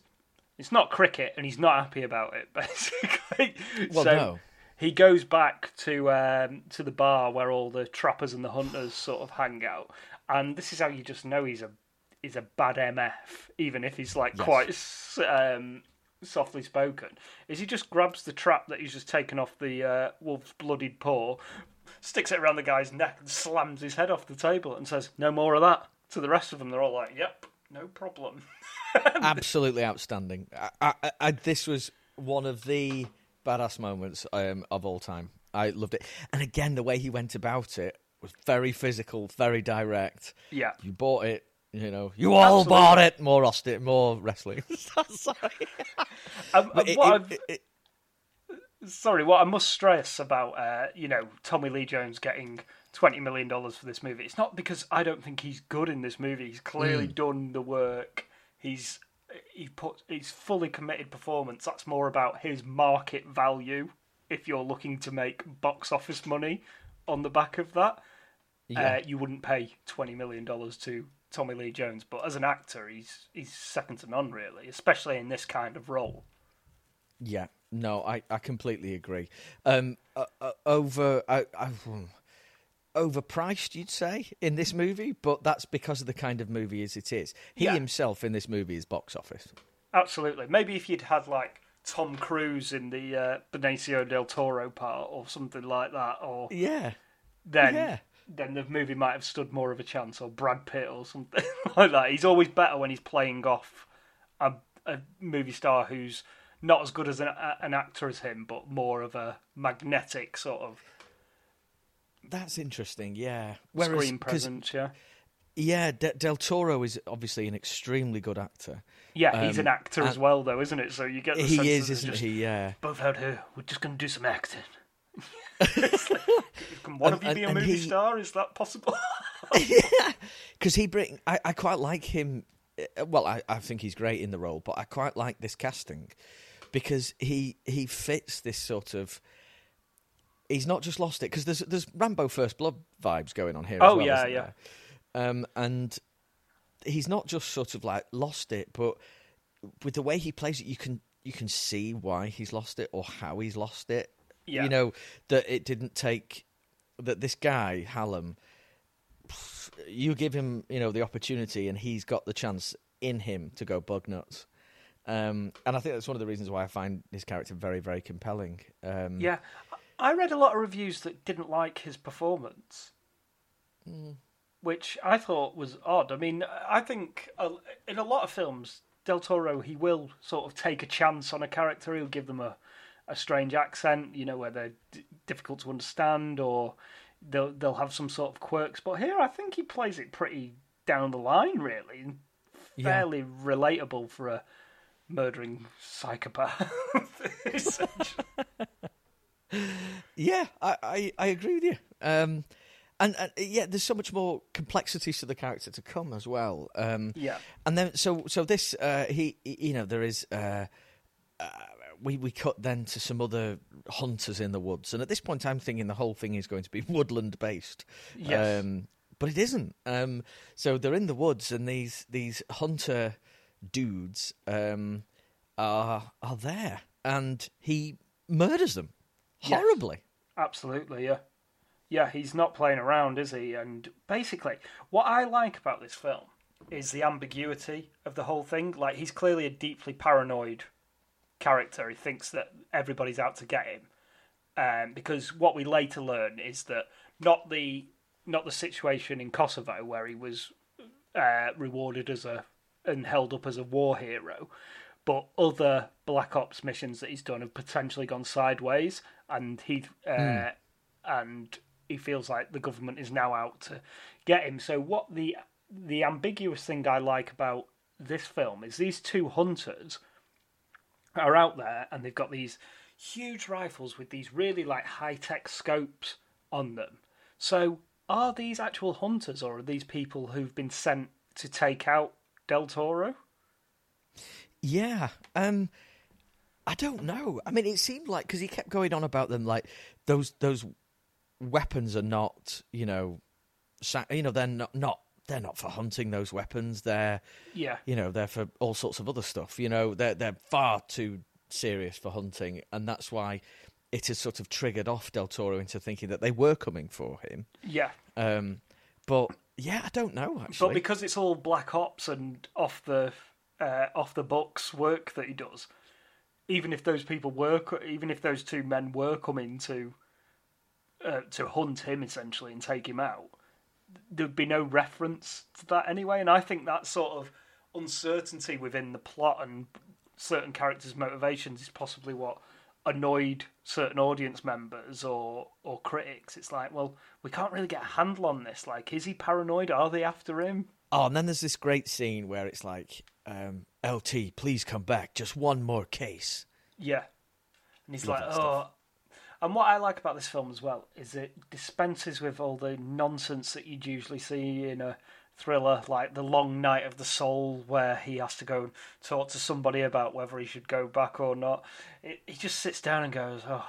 it's not cricket and he's not happy about it basically. Well, so no. he goes back to um, to the bar where all the trappers and the hunters sort of hang out. And this is how you just know he's a he's a bad mf even if he's like Yes. quite um, softly spoken. Is he just grabs the trap that he's just taken off the uh, wolf's bloodied paw sticks it around the guy's neck and slams his head off the table and says no more of that to the rest of them. They're all like yep no problem absolutely outstanding. I, I, I, this was one of the badass moments um, of all time. I loved it, and again, the way he went about it was very physical, very direct. yeah You bought it, you know. You all Absolutely. bought it. More Austin, more wrestling. Sorry. Um, it- what it- it- sorry, what I must stress about uh, you know Tommy Lee Jones getting twenty million dollars for this movie, it's not because I don't think he's good in this movie. He's clearly Hmm. done the work. He's he put he's fully committed performance. That's more about his market value. If you're looking to make box office money on the back of that, Yeah. uh, you wouldn't pay twenty million dollars to Tommy Lee Jones. But as an actor, he's he's second to none, really, especially in this kind of role. Yeah, no, I, I completely agree. Um, uh, uh, over, I, I, hmm, overpriced, you'd say, in this movie, but that's because of the kind of movie as it is. He Yeah. himself in this movie is box office. Absolutely. Maybe if you'd had like Tom Cruise in the uh, Benicio del Toro part or something like that, or Yeah, then yeah. then the movie might have stood more of a chance, or Brad Pitt or something like that. He's always better when he's playing off a, a movie star who's not as good as an, a- an actor as him, but more of a magnetic sort of that's interesting. Yeah, Whereas, screen presence. Yeah, Yeah, De- Del Toro is obviously an extremely good actor. yeah. He's Um, an actor as well, though, isn't it? So you get the He is, isn't just he? Yeah. Both out here, we're just going to do some acting. Like, Can one of you And- be a movie he- star? Is that possible? because he bring I, I quite like him uh, well I, I think he's great in the role but i quite like this casting because he he fits this sort of he's not just lost it because there's there's rambo first blood vibes going on here as Oh, well, yeah, yeah. um and he's not just sort of like lost it but with the way he plays it you can you can see why he's lost it or how he's lost it Yeah. you know that it didn't take that this guy Hallam you give him, you know, the opportunity, and he's got the chance in him to go bug nuts. Um, and I think that's one of the reasons why I find his character very, very compelling. Um, yeah. I read a lot of reviews that didn't like his performance, mm. which I thought was odd. I mean, I think in a lot of films, Del Toro he will sort of take a chance on a character. He'll give them a, a strange accent, you know, where they're d- difficult to understand, or they'll they'll have some sort of quirks. But here, I think he plays it pretty down the line, really, fairly relatable for a murdering psychopath. Yeah, I, I, I agree with you. Um, and, and yeah, there's so much more complexities to the character to come as well. Um, Yeah. and then so so this uh, he, he- you know there is uh, uh, we we cut then to some other hunters in the woods, and at this point I'm thinking the whole thing is going to be woodland based. Yes. Um, but it isn't. Um, so they're in the woods, and these these hunter dudes um, are are there, and he murders them Horribly. Absolutely, yeah. Yeah, he's not playing around, is he? And basically, what I like about this film is the ambiguity of the whole thing. Like, he's clearly a deeply paranoid character. He thinks that everybody's out to get him. Um, because what we later learn is that not the not the situation in Kosovo where he was uh, rewarded as a and held up as a war hero, but other Black Ops missions that he's done have potentially gone sideways, and he uh, and he feels like the government is now out to get him. So what the the ambiguous thing I like about this film is these two hunters are out there and they've got these huge rifles with these really like high tech scopes on them. So are these actual hunters or are these people who've been sent to take out Del Toro? Yeah. Um I don't know. I mean it seemed like cuz he kept going on about them like those those weapons are not, you know, sa- you know they're not not they're not for hunting those weapons. They're Yeah. you know, they're for all sorts of other stuff. You know, they're they're far too serious for hunting and that's why it has sort of triggered off Del Toro into thinking that they were coming for him. Yeah. Um but yeah, I don't know actually. But because it's all black ops and off the uh, off the books work that he does, even if those people were, even if those two men were coming to uh, to hunt him essentially and take him out, there'd be no reference to that anyway. And I think that sort of uncertainty within the plot and certain characters' motivations is possibly what annoyed certain audience members or or critics. It's like, well, we can't really get a handle on this. Like, is he paranoid? Are they after him? Oh, and then there's this great scene where it's like, um, LT, please come back. Just one more case. Yeah. And he's Love like, oh. stuff. And what I like about this film as well is it dispenses with all the nonsense that you'd usually see in a thriller, like The Long Night of the Soul, where he has to go and talk to somebody about whether he should go back or not. It, he just sits down and goes, oh,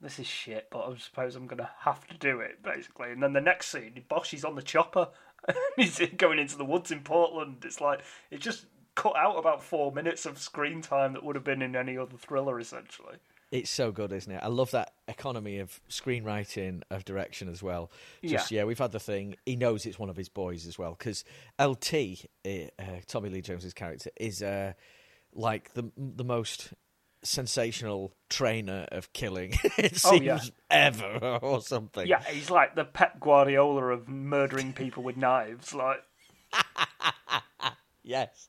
this is shit, but I suppose I'm going to have to do it, basically. And then the next scene, Bosch is on the chopper. he's going into the woods in Portland. It's like, it just cut out about four minutes of screen time that would have been in any other thriller, essentially. It's so good, isn't it? I love that economy of screenwriting, of direction as well. Just, Yeah. yeah, we've had the thing. He knows it's one of his boys as well. Because LT, uh, uh, Tommy Lee Jones's character, is uh, like the the most sensational trainer of killing, it Oh, seems, yeah. ever, or something. Yeah, he's like the Pep Guardiola of murdering people with knives. Like, Yes.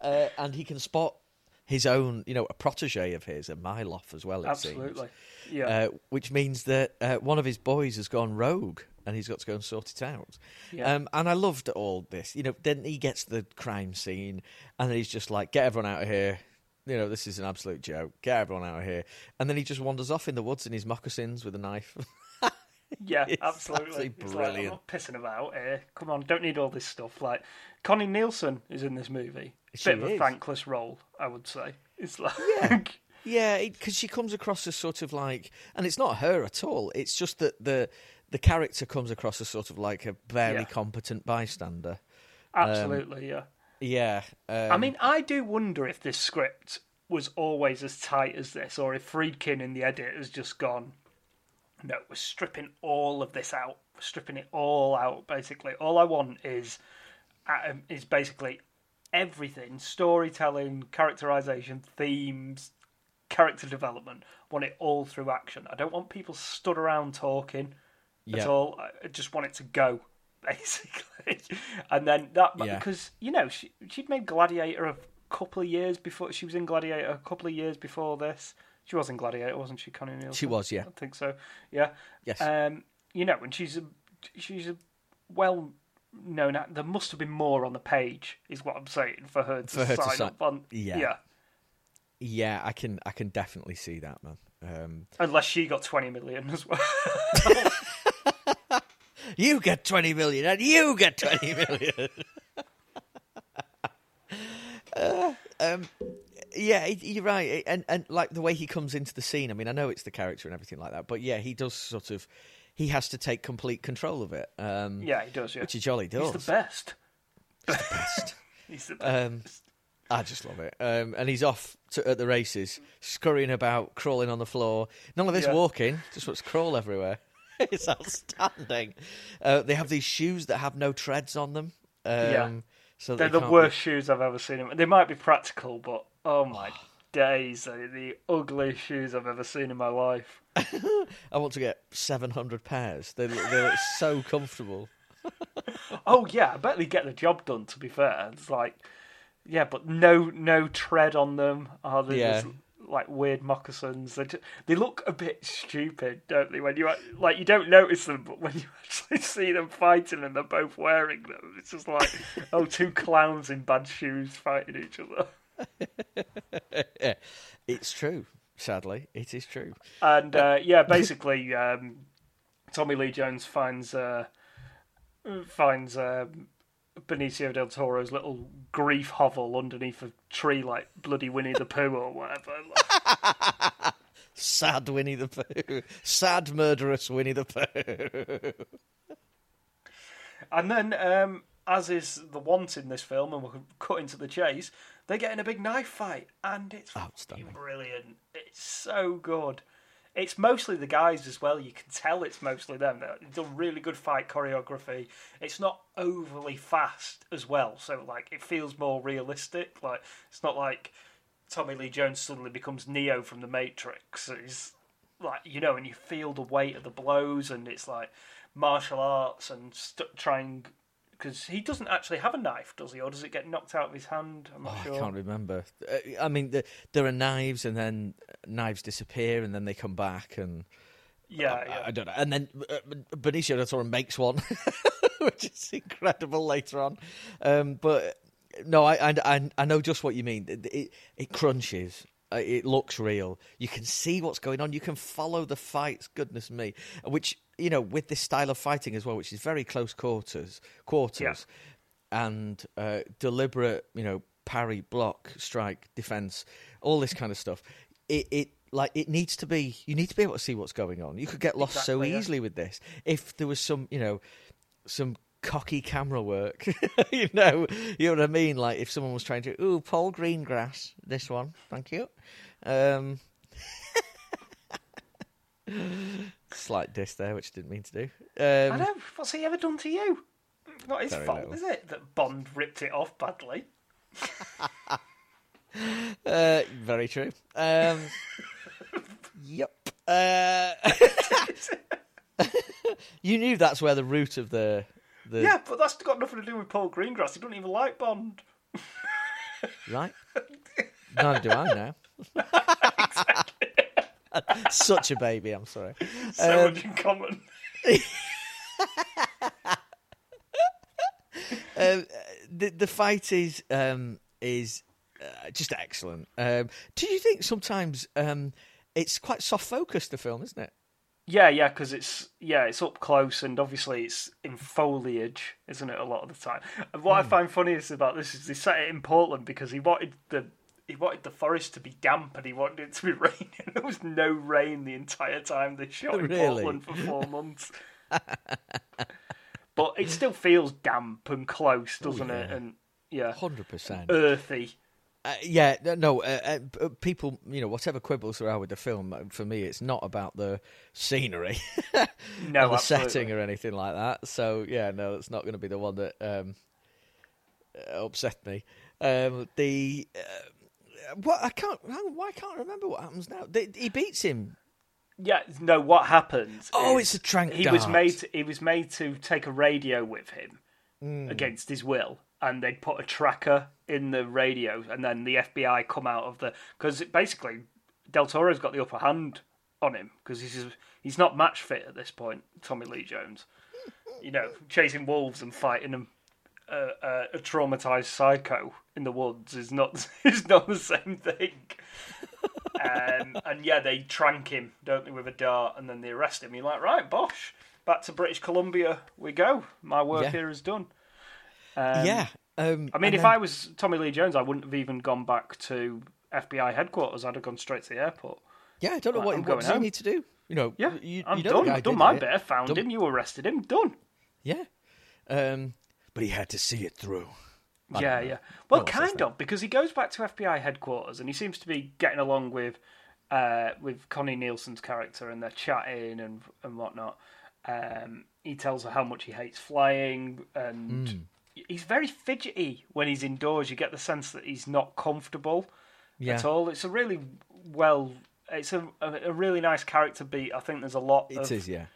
Uh, and he can spot his own, you know, a protege of his, a Myloff as well, it absolutely. seems. Yeah. Uh, which means that uh, one of his boys has gone rogue and he's got to go and sort it out. Yeah. Um, and I loved all this. You know, then he gets the crime scene and then he's just like, get everyone out of here. You know, this is an absolute joke. Get everyone out of here. And then he just wanders off in the woods in his moccasins with a knife. yeah, it's absolutely. He's like, I'm brilliant. not pissing about here. Come on, don't need all this stuff. Like, Connie Nielsen is in this movie. She Bit of a thankless role, I would say. It's like, Yeah, Yeah, because she comes across as sort of like, and it's not her at all. It's just that the the character comes across as sort of like a barely Yeah. competent bystander. absolutely, yeah. Yeah, um, I mean, I do wonder if this script was always as tight as this, or if Friedkin in the edit has just gone, no, we're stripping all of this out. We're stripping it all out, basically. All I want is um, is basically everything storytelling, characterization, themes, character development. I want it all through action. I don't want people stood around talking at all. I just want it to go, basically. and then that Yeah. because you know she she'd made Gladiator a couple of years before. She was in Gladiator a couple of years before this. She was in Gladiator, wasn't she, Connie Nielsen? She was, yeah. I think so. Yeah. Yes. Um, you know, and she's a she's a well known. There must have been more on the page, is what I'm saying, for her to For her to sign sign- up on. Yeah. yeah. Yeah, I can I can definitely see that, man. Um, Unless she got 20 million as well. you get twenty million, and you get twenty million. Uh, um, yeah, you're right, and and like the way he comes into the scene. I mean, I know it's the character and everything like that, but yeah, he does sort of. He has to take complete control of it. Um, yeah, he does, yeah. which he jolly does. He's the best. best. He's the best. Um, I just love it. Um, and he's off to, at the races, scurrying about, crawling on the floor. None of this Yeah. walking, just what's crawl everywhere. it's outstanding. Uh, they have these shoes that have no treads on them. Um, Yeah. So They're they the worst shoes I've ever seen. They might be practical, but oh my days, they're the ugliest shoes I've ever seen in my life. I want to get 700 pairs. They, look- they look so comfortable. Oh yeah, I bet they get the job done. To be fair, it's like, yeah, but no, no tread on them. Oh, Are they Yeah. just like weird moccasins? They just, they look a bit stupid, don't they? When you act- like, you don't notice them, but when you actually see them fighting and they're both wearing them, it's just like, oh, two clowns in bad shoes fighting each other. It's true. Sadly, it is true. And uh, yeah, basically, um, Tommy Lee Jones finds uh, finds um, Benicio del Toro's little grief hovel underneath a tree, like bloody Winnie the Pooh or whatever. Like, Sad Winnie the Pooh. Sad murderous Winnie the Pooh. and then, um, as is the want in this film, and we'll cut into the chase, they get in a big knife fight, and it's Outstanding. brilliant. It's so good. It's mostly the guys as well. You can tell it's mostly them. They've done really good fight choreography. It's not overly fast as well, so like it feels more realistic. Like it's not like Tommy Lee Jones suddenly becomes Neo from the Matrix. It's like you know, and you feel the weight of the blows, and it's like martial arts and st- trying because he doesn't actually have a knife, does he, or does it get knocked out of his hand? I'm not Oh, sure. I can't remember. Uh, I mean, the, there are knives, and then knives disappear, and then they come back, and Yeah, I- yeah. I, don't know. And then uh, Benicio del Toro makes one, which is incredible later on. Um, but no, I, I I know just what you mean. It it, it crunches. Uh, It looks real. You can see what's going on. You can follow the fights. Goodness me, which you know with this style of fighting as well, which is very close quarters, quarters, and uh, deliberate. You know, parry, block, strike, defense, all this kind of stuff. It it like it needs to be. You need to be able to see what's going on. You could get lost so Exactly, yeah. easily with this if there was some. You know some cocky camera work. you know, you know what I mean. Like if someone was trying to, ooh, Paul Greengrass, this one, thank you. Um, slight diss there, which I didn't mean to do. I Um, know. What's he ever done to you? Not his fault, little. is it? That Bond ripped it off badly. uh, very true. Um, yep. Uh, you knew that's where the root of the the Yeah, but that's got nothing to do with Paul Greengrass. He doesn't even like Bond. right. Neither do I now. Such a baby. I'm sorry. So Um, much in common. um, the the fight is um, is uh, just excellent. Um, do you think sometimes um, it's quite soft focused the film, isn't it? Yeah, yeah, because it's yeah, it's up close and obviously it's in foliage, isn't it? A lot of the time. And what I find funniest about this is they set it in Portland because he wanted the he wanted the forest to be damp and he wanted it to be raining. There was no rain the entire time they shot in Really? Portland for four months. but it still feels damp and close, doesn't it? yeah. And yeah, Hundred percent. earthy. Uh, yeah, no, uh, uh, people, you know, whatever quibbles there are with the film, uh, for me, it's not about the scenery, No, or the setting, or anything like that. So, yeah, no, it's not going to be the one that um, uh, upset me. Um, the uh, what I can't. Why can't I remember what happens now? They, he beats him. Yeah, no. What happened? Oh, it's a trank He was made. To, he was made to take a radio with him Hmm. against his will, and they'd put a tracker in the radio, and then the FBI come out of the because basically Del Toro's got the upper hand on him because he's he's not match fit at this point. Tommy Lee Jones, you know, chasing wolves and fighting them. Uh, a traumatized psycho in the woods is not is not the same thing. Um, and yeah, they trank him, don't they, with a dart, and then they arrest him. You're like, right, bosh, back to British Columbia we go. My work Yeah. here is done. Um, yeah. Um, I mean, if then- I was Tommy Lee Jones, I wouldn't have even gone back to FBI headquarters. I'd have gone straight to the airport. yeah, I don't know Like, what, I'm what going does he home. need to do. You know, Yeah, you, I'm you know done. I've done my it. bit. Found Done- him. You arrested him. Done. Yeah. Um, but he had to see it through. Yeah, know. yeah. Well, No kind of because he goes back to FBI headquarters and he seems to be getting along with uh, with Connie Nielsen's character and they're chatting and and whatnot. Um, he tells her how much he hates flying and Hmm. he's very fidgety when he's indoors. You get the sense that he's not comfortable Yeah. at all. It's a really well. It's a, a a really nice character beat. I think there's a lot It of is, yeah.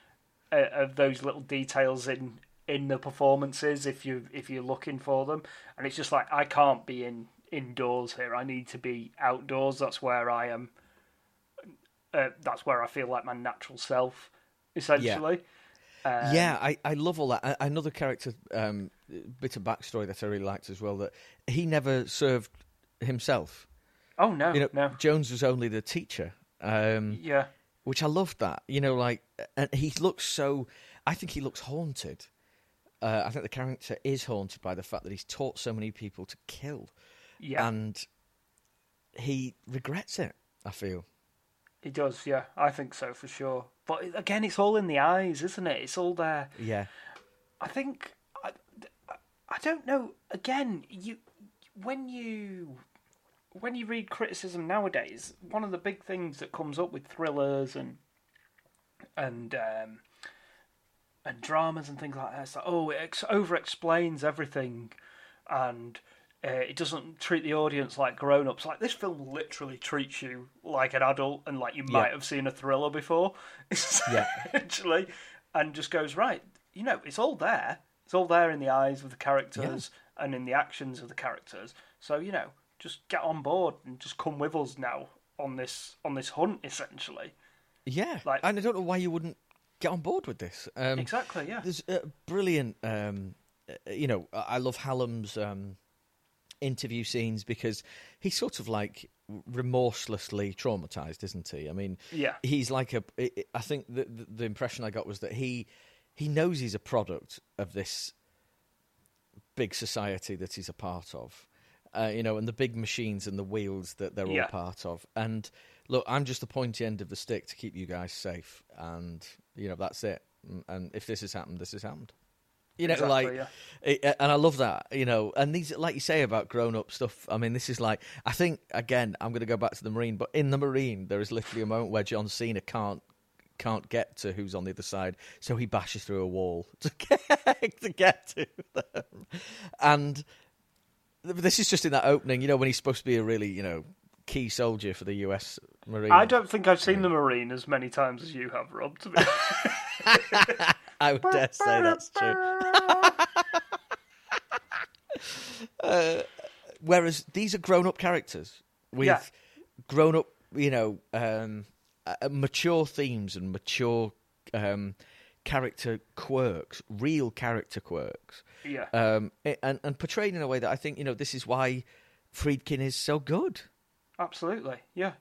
uh, of those little details in in the performances if you if you're looking for them and it's just like I can't be in indoors here I need to be outdoors that's where I am uh, that's where I feel like my natural self essentially Um, yeah, I, I love all that. Another character, um, bit of backstory that I really liked as well, that he never served himself. oh no You know, no Jones was only the teacher. Um, yeah which I loved that. You know, like, and he looks so. I think he looks haunted. Uh, I think the character is haunted by the fact that he's taught so many people to kill, yeah and he regrets it. I feel. he does yeah I think so for sure but again it's all in the eyes isn't it it's all there Yeah, I think I, I don't know. Again, you when you when you read criticism nowadays, one of the big things that comes up with thrillers and and um, and dramas and things like that, it's like oh, it ex- over explains everything, and uh, it doesn't treat the audience like grown ups. Like this film literally treats you like an adult, and like you might have seen a thriller before, Yeah. essentially, and just goes right. You know, it's all there. It's all there in the eyes of the characters and in the actions of the characters. So you know, just get on board and just come with us now on this on this hunt, essentially. yeah. Like- and I don't know why you wouldn't get on board with this. Um, Exactly. Yeah. There's uh, brilliant. Um, uh, you know, I love Hallam's um, interview scenes because he's sort of like remorselessly traumatized, isn't he? I mean, Yeah. he's like a. I think the, the the impression I got was that he he knows he's a product of this big society that he's a part of. Uh, you know, and the big machines and the wheels that they're Yeah. all part of. And look, I'm just the pointy end of the stick to keep you guys safe, and you know that's it. And if this has happened, this has happened. You know, Exactly, like, yeah. it- and I love that. You know, and these, like you say about grown-up stuff. I mean, this is like, I think again, I'm going to go back to the Marine, but in the Marine, there is literally a moment where John Cena can't can't get to who's on the other side, so he bashes through a wall to get to get to them. And this is just in that opening, you know, when he's supposed to be a really, you know, key soldier for the U.S. Marine. I don't think I've seen the Marine as many times as you have, Rob. To be I would dare say that's true. uh, whereas these are grown-up characters with Yeah. grown-up, you know, um, uh, mature themes and mature um, character quirks, real character quirks. Yeah. Um, and, and portrayed in a way that I think you know this is why Friedkin is so good. Absolutely, yeah.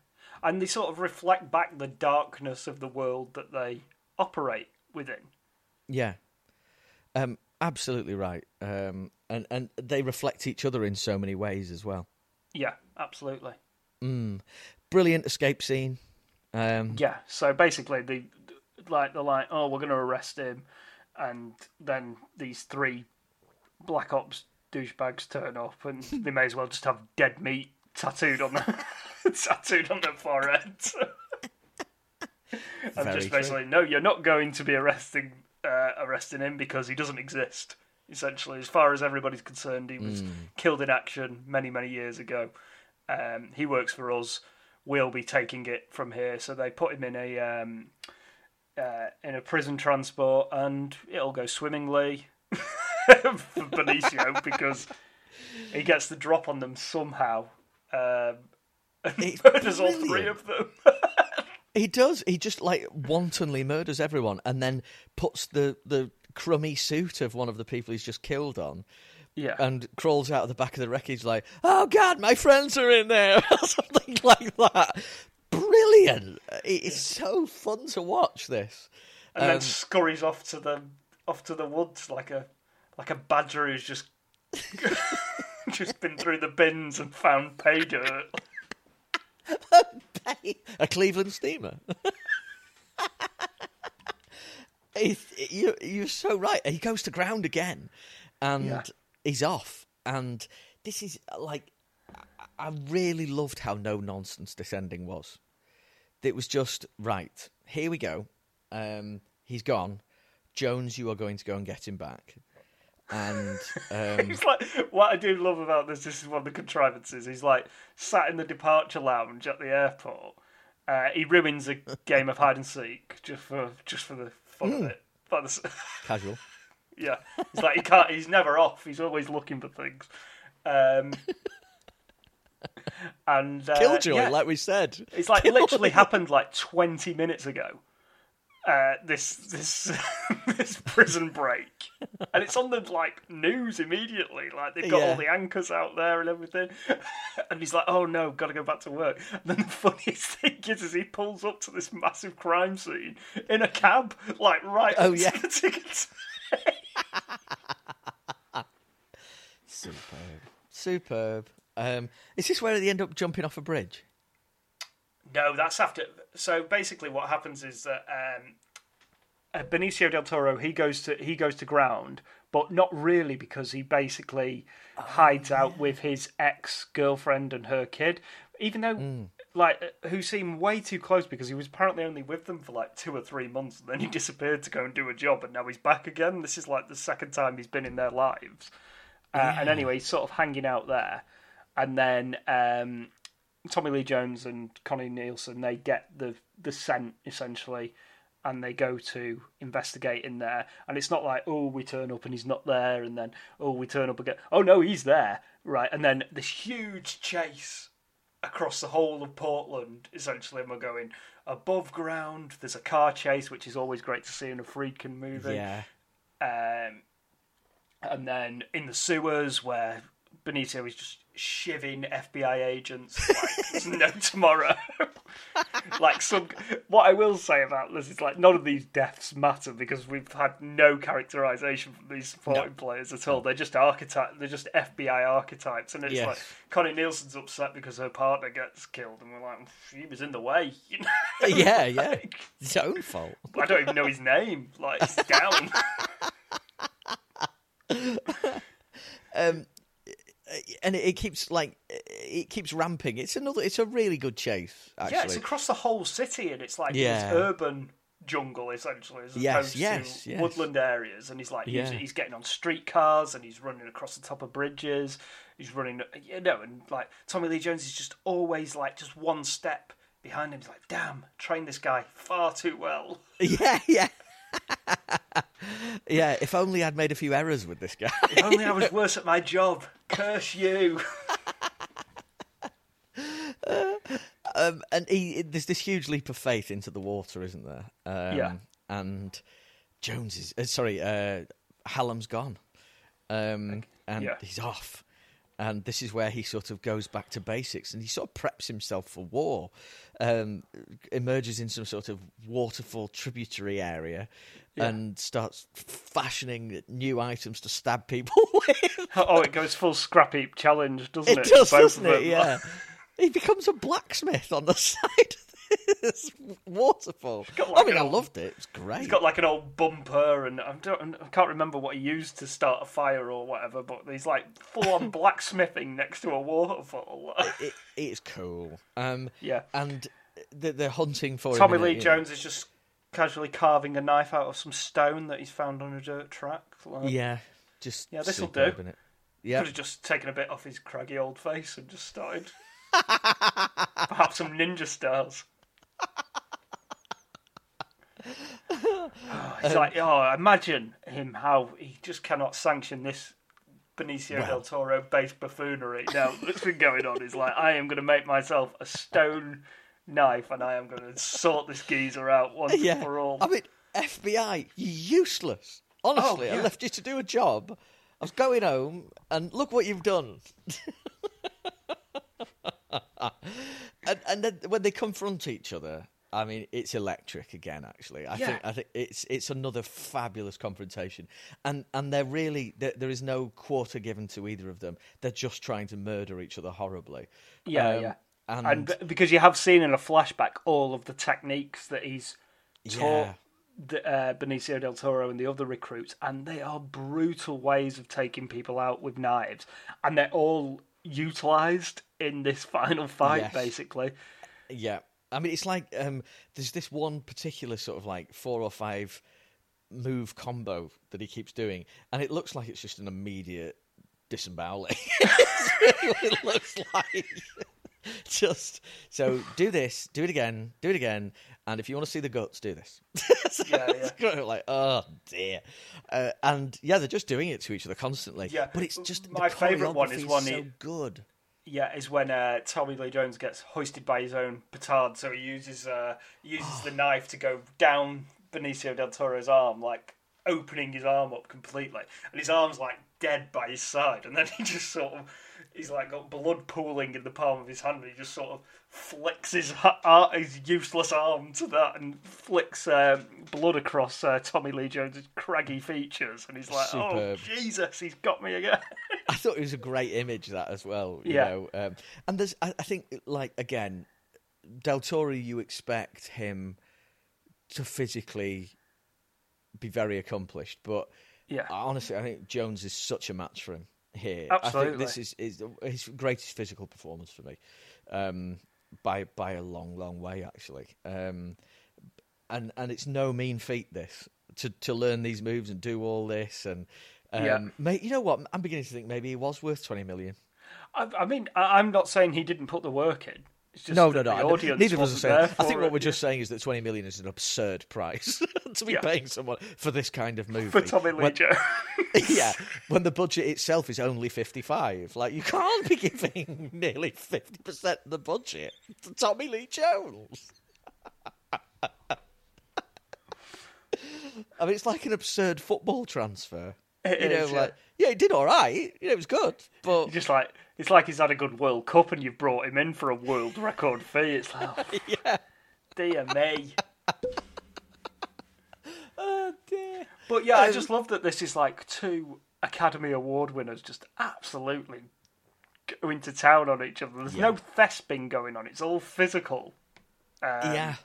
And they sort of reflect back the darkness of the world that they operate within. Yeah, um, absolutely right. Um, and and they reflect each other in so many ways as well. Yeah, absolutely. Mm. Brilliant escape scene. Um, Yeah. So basically, they like they're like, oh, we're going to arrest him, and then these three black ops douchebags turn up, and they may as well just have dead meat tattooed on the tattooed on their forehead. Very just true. basically, no, you're not going to be arresting uh, arresting him because he doesn't exist. Essentially, as far as everybody's concerned, he was Hmm. killed in action many, many years ago, Um, he works for us. We'll be taking it from here. So they put him in a um, uh, in a prison transport, and it'll go swimmingly for Benicio because he gets the drop on them somehow. Um, and It's murders all three of them. He does. He just like wantonly murders everyone, and then puts the the crummy suit of one of the people he's just killed on, yeah. and crawls out of the back of the wreckage like, "Oh God, my friends are in there," or something like that. Brilliant! It's so fun to watch this. and Um, then scurries off to the off to the woods like a like a badger who's just just been through the bins and found pay dirt. a Cleveland steamer. It's- you, you're so right. He goes to ground again, and Yeah. he's off. And this is like, I I really loved how no nonsense this ending was. It was just right. Here we go. Um, he's gone. Jones, you are going to go and get him back. And um, It's like what I do love about this. This is one of the contrivances. He's like sat in the departure lounge at the airport. Uh, he ruins a game of hide and seek just for just for the fun of it. For the, casual. yeah, he's like he can't. He's never off. He's always looking for things. Um, and uh, Killjoy, yeah. like we said. It's like it literally happened like twenty minutes ago. Uh, this this this prison break, and it's on the like news immediately. Like they've got Yeah. all the anchors out there and everything, and he's like, "Oh no, got to go back to work." And then the funniest thing is, is he pulls up to this massive crime scene in a cab, like right. Oh, up to yeah. the tickets. Superb. Superb. Um, is this where they end up jumping off a bridge? No, that's after. So basically, what happens is that um, uh, Benicio del Toro he goes to he goes to ground, but not really because he basically hides out with his ex girlfriend and her kid, even though like uh, who seem way too close because he was apparently only with them for like two or three months, and then he disappeared to go and do a job, and now he's back again. This is like the second time he's been in their lives, uh, and anyway, he's sort of hanging out there, and then. Um, Tommy Lee Jones and Connie Nielsen they get the the scent essentially, and they go to investigate in there. And it's not like oh we turn up and he's not there, and then oh we turn up again. Oh no, he's there, right? And then this huge chase across the whole of Portland essentially, and we're going above ground. There's a car chase, which is always great to see in a Friedkin movie Yeah. um, and then in the sewers where Benicio is just shivving FBI agents like no tomorrow. like some, what I will say about this is like none of these deaths matter because we've had no characterization from these supporting players at all. They're just archetype. They're just FBI archetypes, and it's Yes. like Connie Nielsen's upset because her partner gets killed, and we're like, she was in the way. You know? Yeah, yeah. Like, It's his own fault. I don't even know his name. Like, down. Um, and it, keeps like it keeps ramping. It's another. It's a really good chase. Actually, Yeah, it's across the whole city, and it's like Yeah. this urban jungle essentially, as Yes, opposed yes, to yes. woodland areas. And he's like, Yeah. he's, he's getting on streetcars, and he's running across the top of bridges. He's running, you know, and like Tommy Lee Jones is just always like just one step behind him. He's like, damn, train this guy far too well. yeah, yeah, yeah. If only I'd made a few errors with this guy. If only I was worse at my job. Curse you. um, and he, there's this huge leap of faith into the water, isn't there? Um, Yeah. And Jones is uh, sorry. Uh, Hallam's gone, um, and Yeah. he's off. And this is where he sort of goes back to basics, and he sort of preps himself for war. Um, emerges in some sort of waterfall tributary area, and starts fashioning new items to stab people with. Oh, it goes full scrap heap challenge, doesn't it? It does, doesn't it? Yeah. he becomes a blacksmith on the side of this waterfall. got I mean, an I old- loved it. It's great. He's got like an old bumper, and I, don't, I can't remember what he used to start a fire or whatever. But he's like full on blacksmithing next to a waterfall. it, it's cool. Um, yeah. and they're, hunting for Tommy Lee know- Jones is just casually carving a knife out of some stone that he's found on a dirt track. Like, Yeah, just Yeah, this'll do. innit? Yeah, Could have just taken a bit off his craggy old face and just started Perhaps some ninja stars. Oh, it's like, oh, imagine him how he just cannot sanction this Benicio del Toro based buffoonery now what's been going on. He's like, I am going to make myself a stone knife and I am going to sort this geezer out once yeah. and for all. I mean, FBI, useless. Honestly, Oh, yeah. I left you to do a job. I was going home, and look what you've done. and, and then when they confront each other, I mean, it's electric again. Actually, I Yeah. think I think it's it's another fabulous confrontation, and and they're really there, there is no quarter given to either of them. They're just trying to murder each other horribly. Yeah, Um, yeah. and, and because you have seen in a flashback all of the techniques that he's taught Yeah. the, uh, Benicio del Toro and the other recruits, and they are brutal ways of taking people out with knives, and they're all utilized in this final fight, Yes. basically. Yeah, I mean, it's like um, there's this one particular sort of like four or five move combo that he keeps doing, and it looks like it's just an immediate disemboweling. It looks like. Just so do this, do it again, do it again, and if you want to see the guts, do this. Yeah, It's kind of like, oh dear, uh, and yeah, they're just doing it to each other constantly. Yeah, but it's just my favourite one is one so he- good. Yeah, is when uh, Tommy Lee Jones gets hoisted by his own petard, so he uses uh, he uses the knife to go down Benicio del Toro's arm, like opening his arm up completely, and his arm's like dead by his side, and then he just sort of he's like got blood pooling in the palm of his hand, and he just sort of flicks his ha- his useless arm to that and flicks um, blood across uh, Tommy Lee Jones's craggy features, and he's like, "Oh Jesus, he's got me again." I thought it was a great image that as well. You Yeah. know, um, and there's I, I think like again, Del Toro, you expect him to physically be very accomplished, but Yeah. honestly, I think Jones is such a match for him here. I Absolutely. think this is, is his greatest physical performance for me, um, by by a long, long way actually. Um, and and it's no mean feat this to to learn these moves and do all this and. Um, Yeah. mate, you know what? I'm beginning to think maybe he was worth twenty million. I, I mean, I, I'm not saying he didn't put the work in. No, no, no. The I- audience Neither of us are saying. I think what we're just saying is that twenty million is an absurd price to be Yeah. paying someone for this kind of movie. for Tommy Lee When- Jones. yeah, when the budget itself is only fifty-five, like you can't be giving nearly fifty percent of the budget to Tommy Lee Jones. I mean, it's like an absurd football transfer. It you know, yeah. like yeah, he did all right. You know, it was good, but just like it's like he's had a good World Cup and you've brought him in for a world record fee. It's like, oh, yeah. dear me. Oh dear. But yeah, I Um, just love that this is like two Academy Award winners just absolutely going to town on each other. There's no thesping going on. It's all physical. Um, yeah.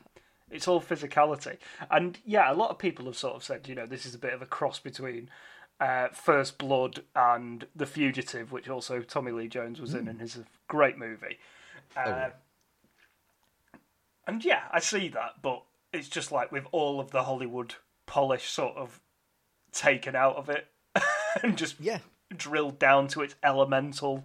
It's all physicality. And yeah, a lot of people have sort of said, you know, this is a bit of a cross between uh, First Blood and The Fugitive, which also Tommy Lee Jones was in and is a great movie. Uh, And yeah, I see that, but it's just like with all of the Hollywood polish sort of taken out of it and just Yeah. drilled down to its elemental.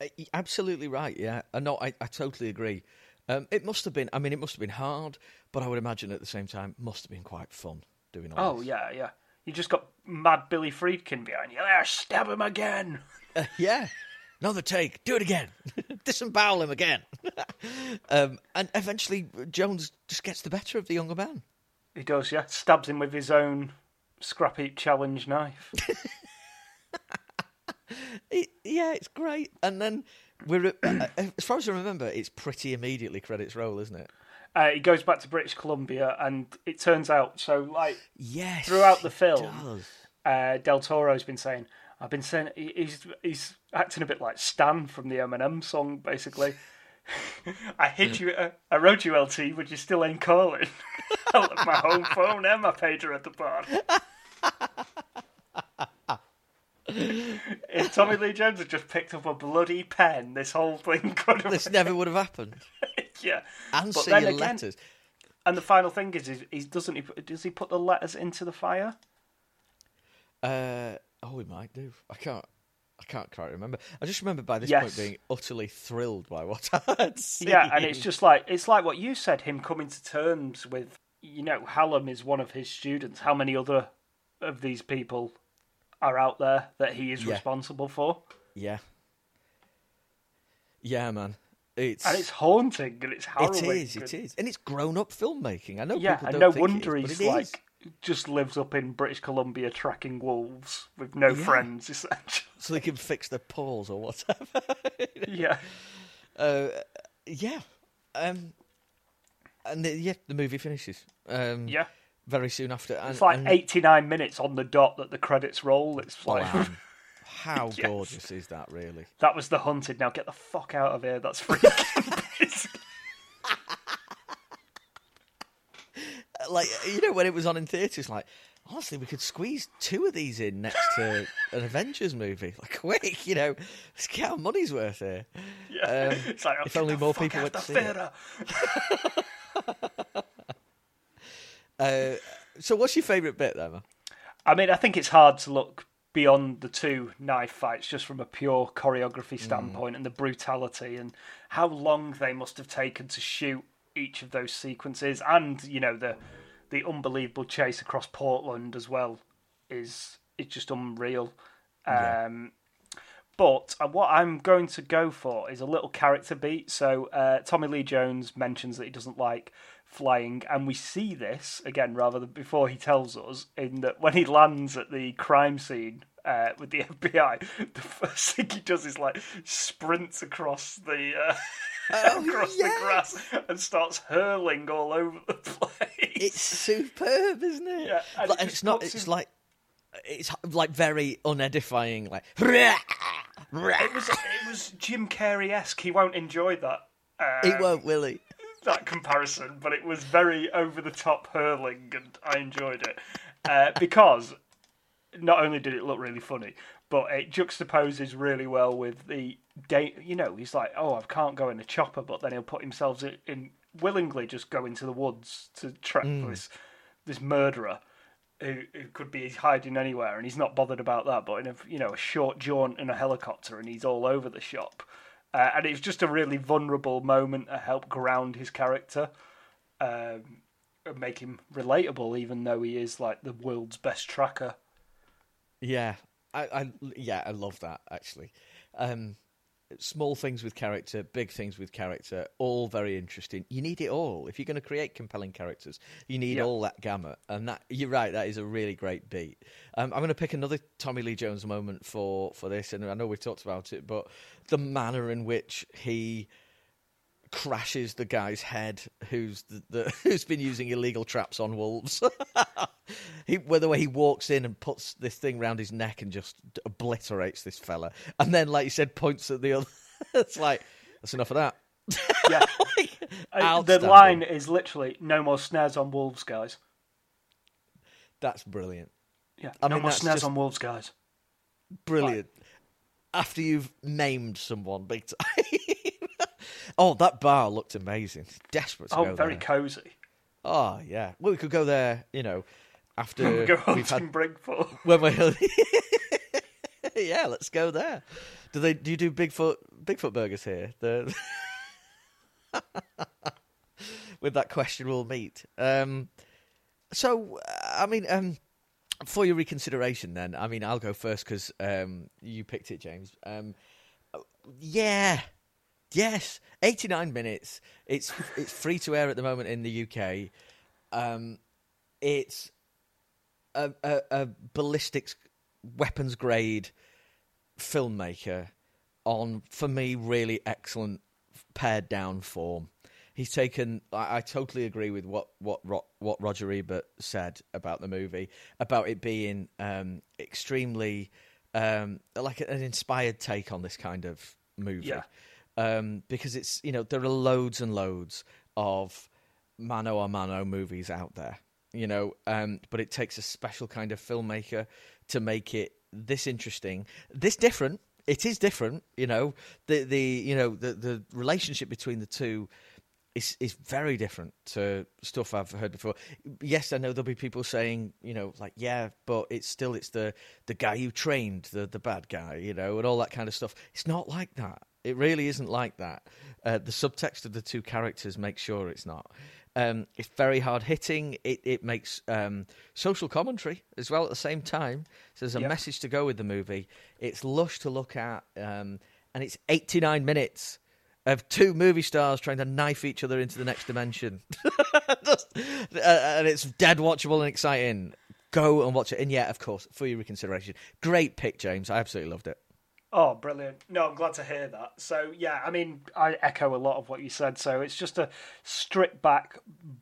Uh, Absolutely right. Yeah, uh, no, I, I totally agree. Um, it must have been. I mean, it must have been hard, but I would imagine at the same time, must have been quite fun doing all Oh, this. yeah, yeah. You just got mad Billy Friedkin behind you. There, stab him again. Uh, yeah. Another take. Do it again. Disembowel him again. um, and eventually, Jones just gets the better of the younger man. He does, yeah. Stabs him with his own scrap heap challenge knife. It, yeah, it's great. And then we're, uh, as far as I remember, it's pretty immediately credits roll, isn't it? Uh, he goes back to British Columbia, and it turns out so like Yes. throughout the film, uh, Del Toro's been saying, "I've been saying he's he's acting a bit like Stan from the Eminem song, basically." I hit you. Uh, I wrote you LT, but you still ain't calling. I left my home phone and my pager at the bar. if Tommy Lee Jones had just picked up a bloody pen, this whole thing could have. This never would have happened. yeah. And But see then your again- letters. And the final thing is, is, is doesn't he? Does he put the letters into the fire? Uh, oh, we might do. I can't. I can't quite remember. I just remember by this Yes. point being utterly thrilled by what I had seen. Yeah, and it's just like it's like what you said. Him coming to terms with, you know, Hallam is one of his students. How many other of these people are out there that he is Yeah. responsible for? yeah, yeah, man. It's And it's haunting and it's it harrowing. is, it is, and it's grown-up filmmaking. I know Yeah, people and no think wonder is, he's it is. like just lives up in British Columbia tracking wolves with no Yeah. friends, essentially. so they can fix their paws or whatever. yeah. uh, yeah, um, and the, yeah, the movie finishes. Um, Yeah. very soon after. And, It's like and- 89 minutes on the dot that the credits roll. It's like, Blam. How Yes. gorgeous is that, really? that was the hunted. Now get the fuck out of here. That's freaking. Like you know, when it was on in theatres, like honestly, we could squeeze two of these in next to an Avengers movie. Like quick, you know, let's get our money's worth here. Yeah. Um, it's like, if only more people out went the to see it. Uh, so, what's your favourite bit, then? I mean, I think it's hard to look beyond the two knife fights just from a pure choreography Mm. standpoint and the brutality and how long they must have taken to shoot each of those sequences and you know the the unbelievable chase across Portland as well is is just unreal. Yeah. Um, but uh, what I'm going to go for is a little character beat. So uh, Tommy Lee Jones mentions that he doesn't like flying, and we see this again rather than before he tells us in that when he lands at the crime scene uh, with the FBI, the first thing he does is like sprints across the uh, Oh, across yes. the grass and starts hurling all over the place. It's superb, isn't it? Yeah, and Like, it it's not. It's like it's like very unedifying. Like It was it was Jim Carrey esque. He won't enjoy that. Uh, he won't, will he? That comparison, but it was very over the top hurling, and I enjoyed it uh, because not only did it look really funny, but it juxtaposes really well with the day. You know, he's like, "Oh, I can't go in a chopper," but then he'll put himself in, in willingly just go into the woods to track this this murderer. Who, who could be hiding anywhere, and he's not bothered about that. But in a you know a short jaunt in a helicopter, and he's all over the shop. Uh, and it's just a really vulnerable moment to help ground his character um, and make him relatable, even though he is like the world's best tracker. Yeah, I, I yeah, I love that actually. Um, small things with character, big things with character, all very interesting. You need it all if you're going to create compelling characters. You need Yeah. all that gamut, and that you're right. That is a really great beat. Um, I'm going to pick another Tommy Lee Jones moment for for this, and I know we've talked about it, but the manner in which he crashes the guy's head who's the, the who's been using illegal traps on wolves. he, well, the way he walks in and puts this thing round his neck and just obliterates this fella, and then, like you said, points at the other. it's like that's enough of that. Yeah, Uh, the line is literally "No more snares on wolves, guys." That's brilliant. Yeah, I no mean, more snares on wolves, guys. Brilliant. After you've named someone big time. Oh, that bar looked amazing. Desperate to Oh, very there. cozy. oh, yeah. Well, we could go there, you know, after We go we've hunting had Bigfoot. when we yeah, let's go there. Do they? Do you do Bigfoot Bigfoot burgers here? The with that questionable meat. Um, so, I mean, um, for your reconsideration, then, I mean, I'll go first because um, you picked it, James. Um, yeah, yes, eighty nine minutes. It's it's free to air at the moment in the UK. Um, it's a, a, a ballistics weapons grade filmmaker on, for me, really excellent pared down form. He's taken. I, I totally agree with what what what Roger Ebert said about the movie, about it being um, extremely um, like an inspired take on this kind of movie. Yeah. Um, because it's you know there are loads and loads of mano a mano movies out there, you know, um, but it takes a special kind of filmmaker to make it this interesting, this different. It is different, you know. The the you know the the relationship between the two is is very different to stuff I've heard before. Yes, I know there'll be people saying, you know, like yeah, but it's still it's the the guy you trained, the the bad guy, you know, and all that kind of stuff. It's not like that. It really isn't like that. Uh, the subtext of the two characters makes sure it's not. Um, it's very hard hitting. It it makes um, social commentary as well at the same time. So there's a Yep. message to go with the movie. It's lush to look at, um, and it's 89 minutes of two movie stars trying to knife each other into the next dimension. Just- uh, and it's dead watchable and exciting. Go and watch it. And yeah, of course, for your reconsideration. Great pick, James. I absolutely loved it. Oh, brilliant. No, I'm glad to hear that. So, yeah, I mean, I echo a lot of what you said. So, it's just a stripped back,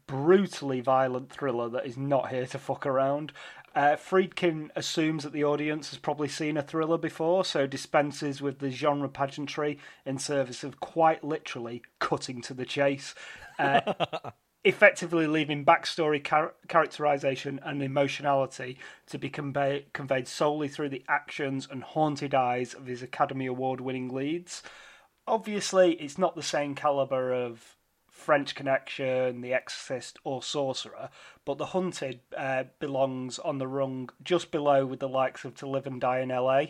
brutally violent thriller that is not here to fuck around. Uh, Friedkin assumes that the audience has probably seen a thriller before, so dispenses with the genre pageantry in service of quite literally cutting to the chase. Uh, effectively leaving backstory, char- characterization, and emotionality to be convey- conveyed solely through the actions and haunted eyes of his Academy Award winning leads. Obviously, it's not the same caliber of French Connection, The Exorcist, or Sorcerer, but The Hunted uh, belongs on the rung just below with the likes of To Live and Die in LA.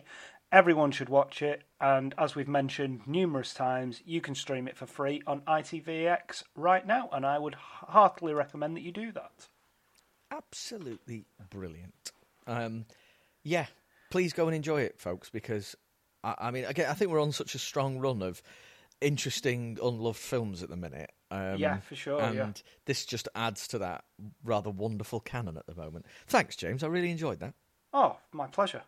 Everyone should watch it, and as we've mentioned numerous times, you can stream it for free on ITVX right now, and I would heartily recommend that you do that. Absolutely brilliant. Um, yeah, please go and enjoy it, folks, because I, I mean, again, I think we're on such a strong run of interesting, unloved films at the minute. Um, Yeah, for sure, And yeah. this just adds to that rather wonderful canon at the moment. Thanks, James. I really enjoyed that. Oh, my pleasure.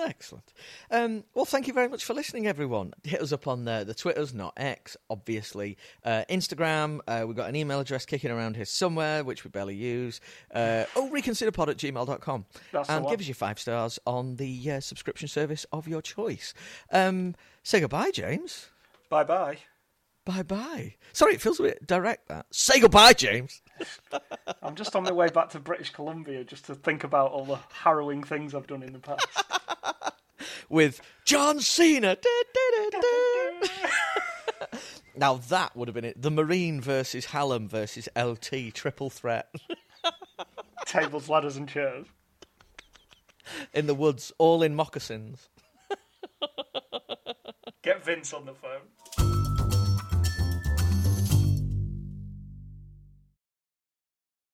Excellent. Um, well, thank you very much for listening, everyone. Hit us up on the, the Twitters, not X, obviously. Uh, Instagram, uh, we've got an email address kicking around here somewhere, which we barely use. Uh, oh, reconsiderpod at gmail.com. That's and give us your five stars on the uh, subscription service of your choice. Um, say goodbye, James. Bye bye. Bye bye. Sorry, it feels a bit direct, that. Say goodbye, James. I'm just on my way back to British Columbia just to think about all the harrowing things I've done in the past. with John Cena. Now that would have been it. The Marine versus Hallam versus LT triple threat Tables, ladders, and chairs. in the woods, all in moccasins. Get Vince on the phone.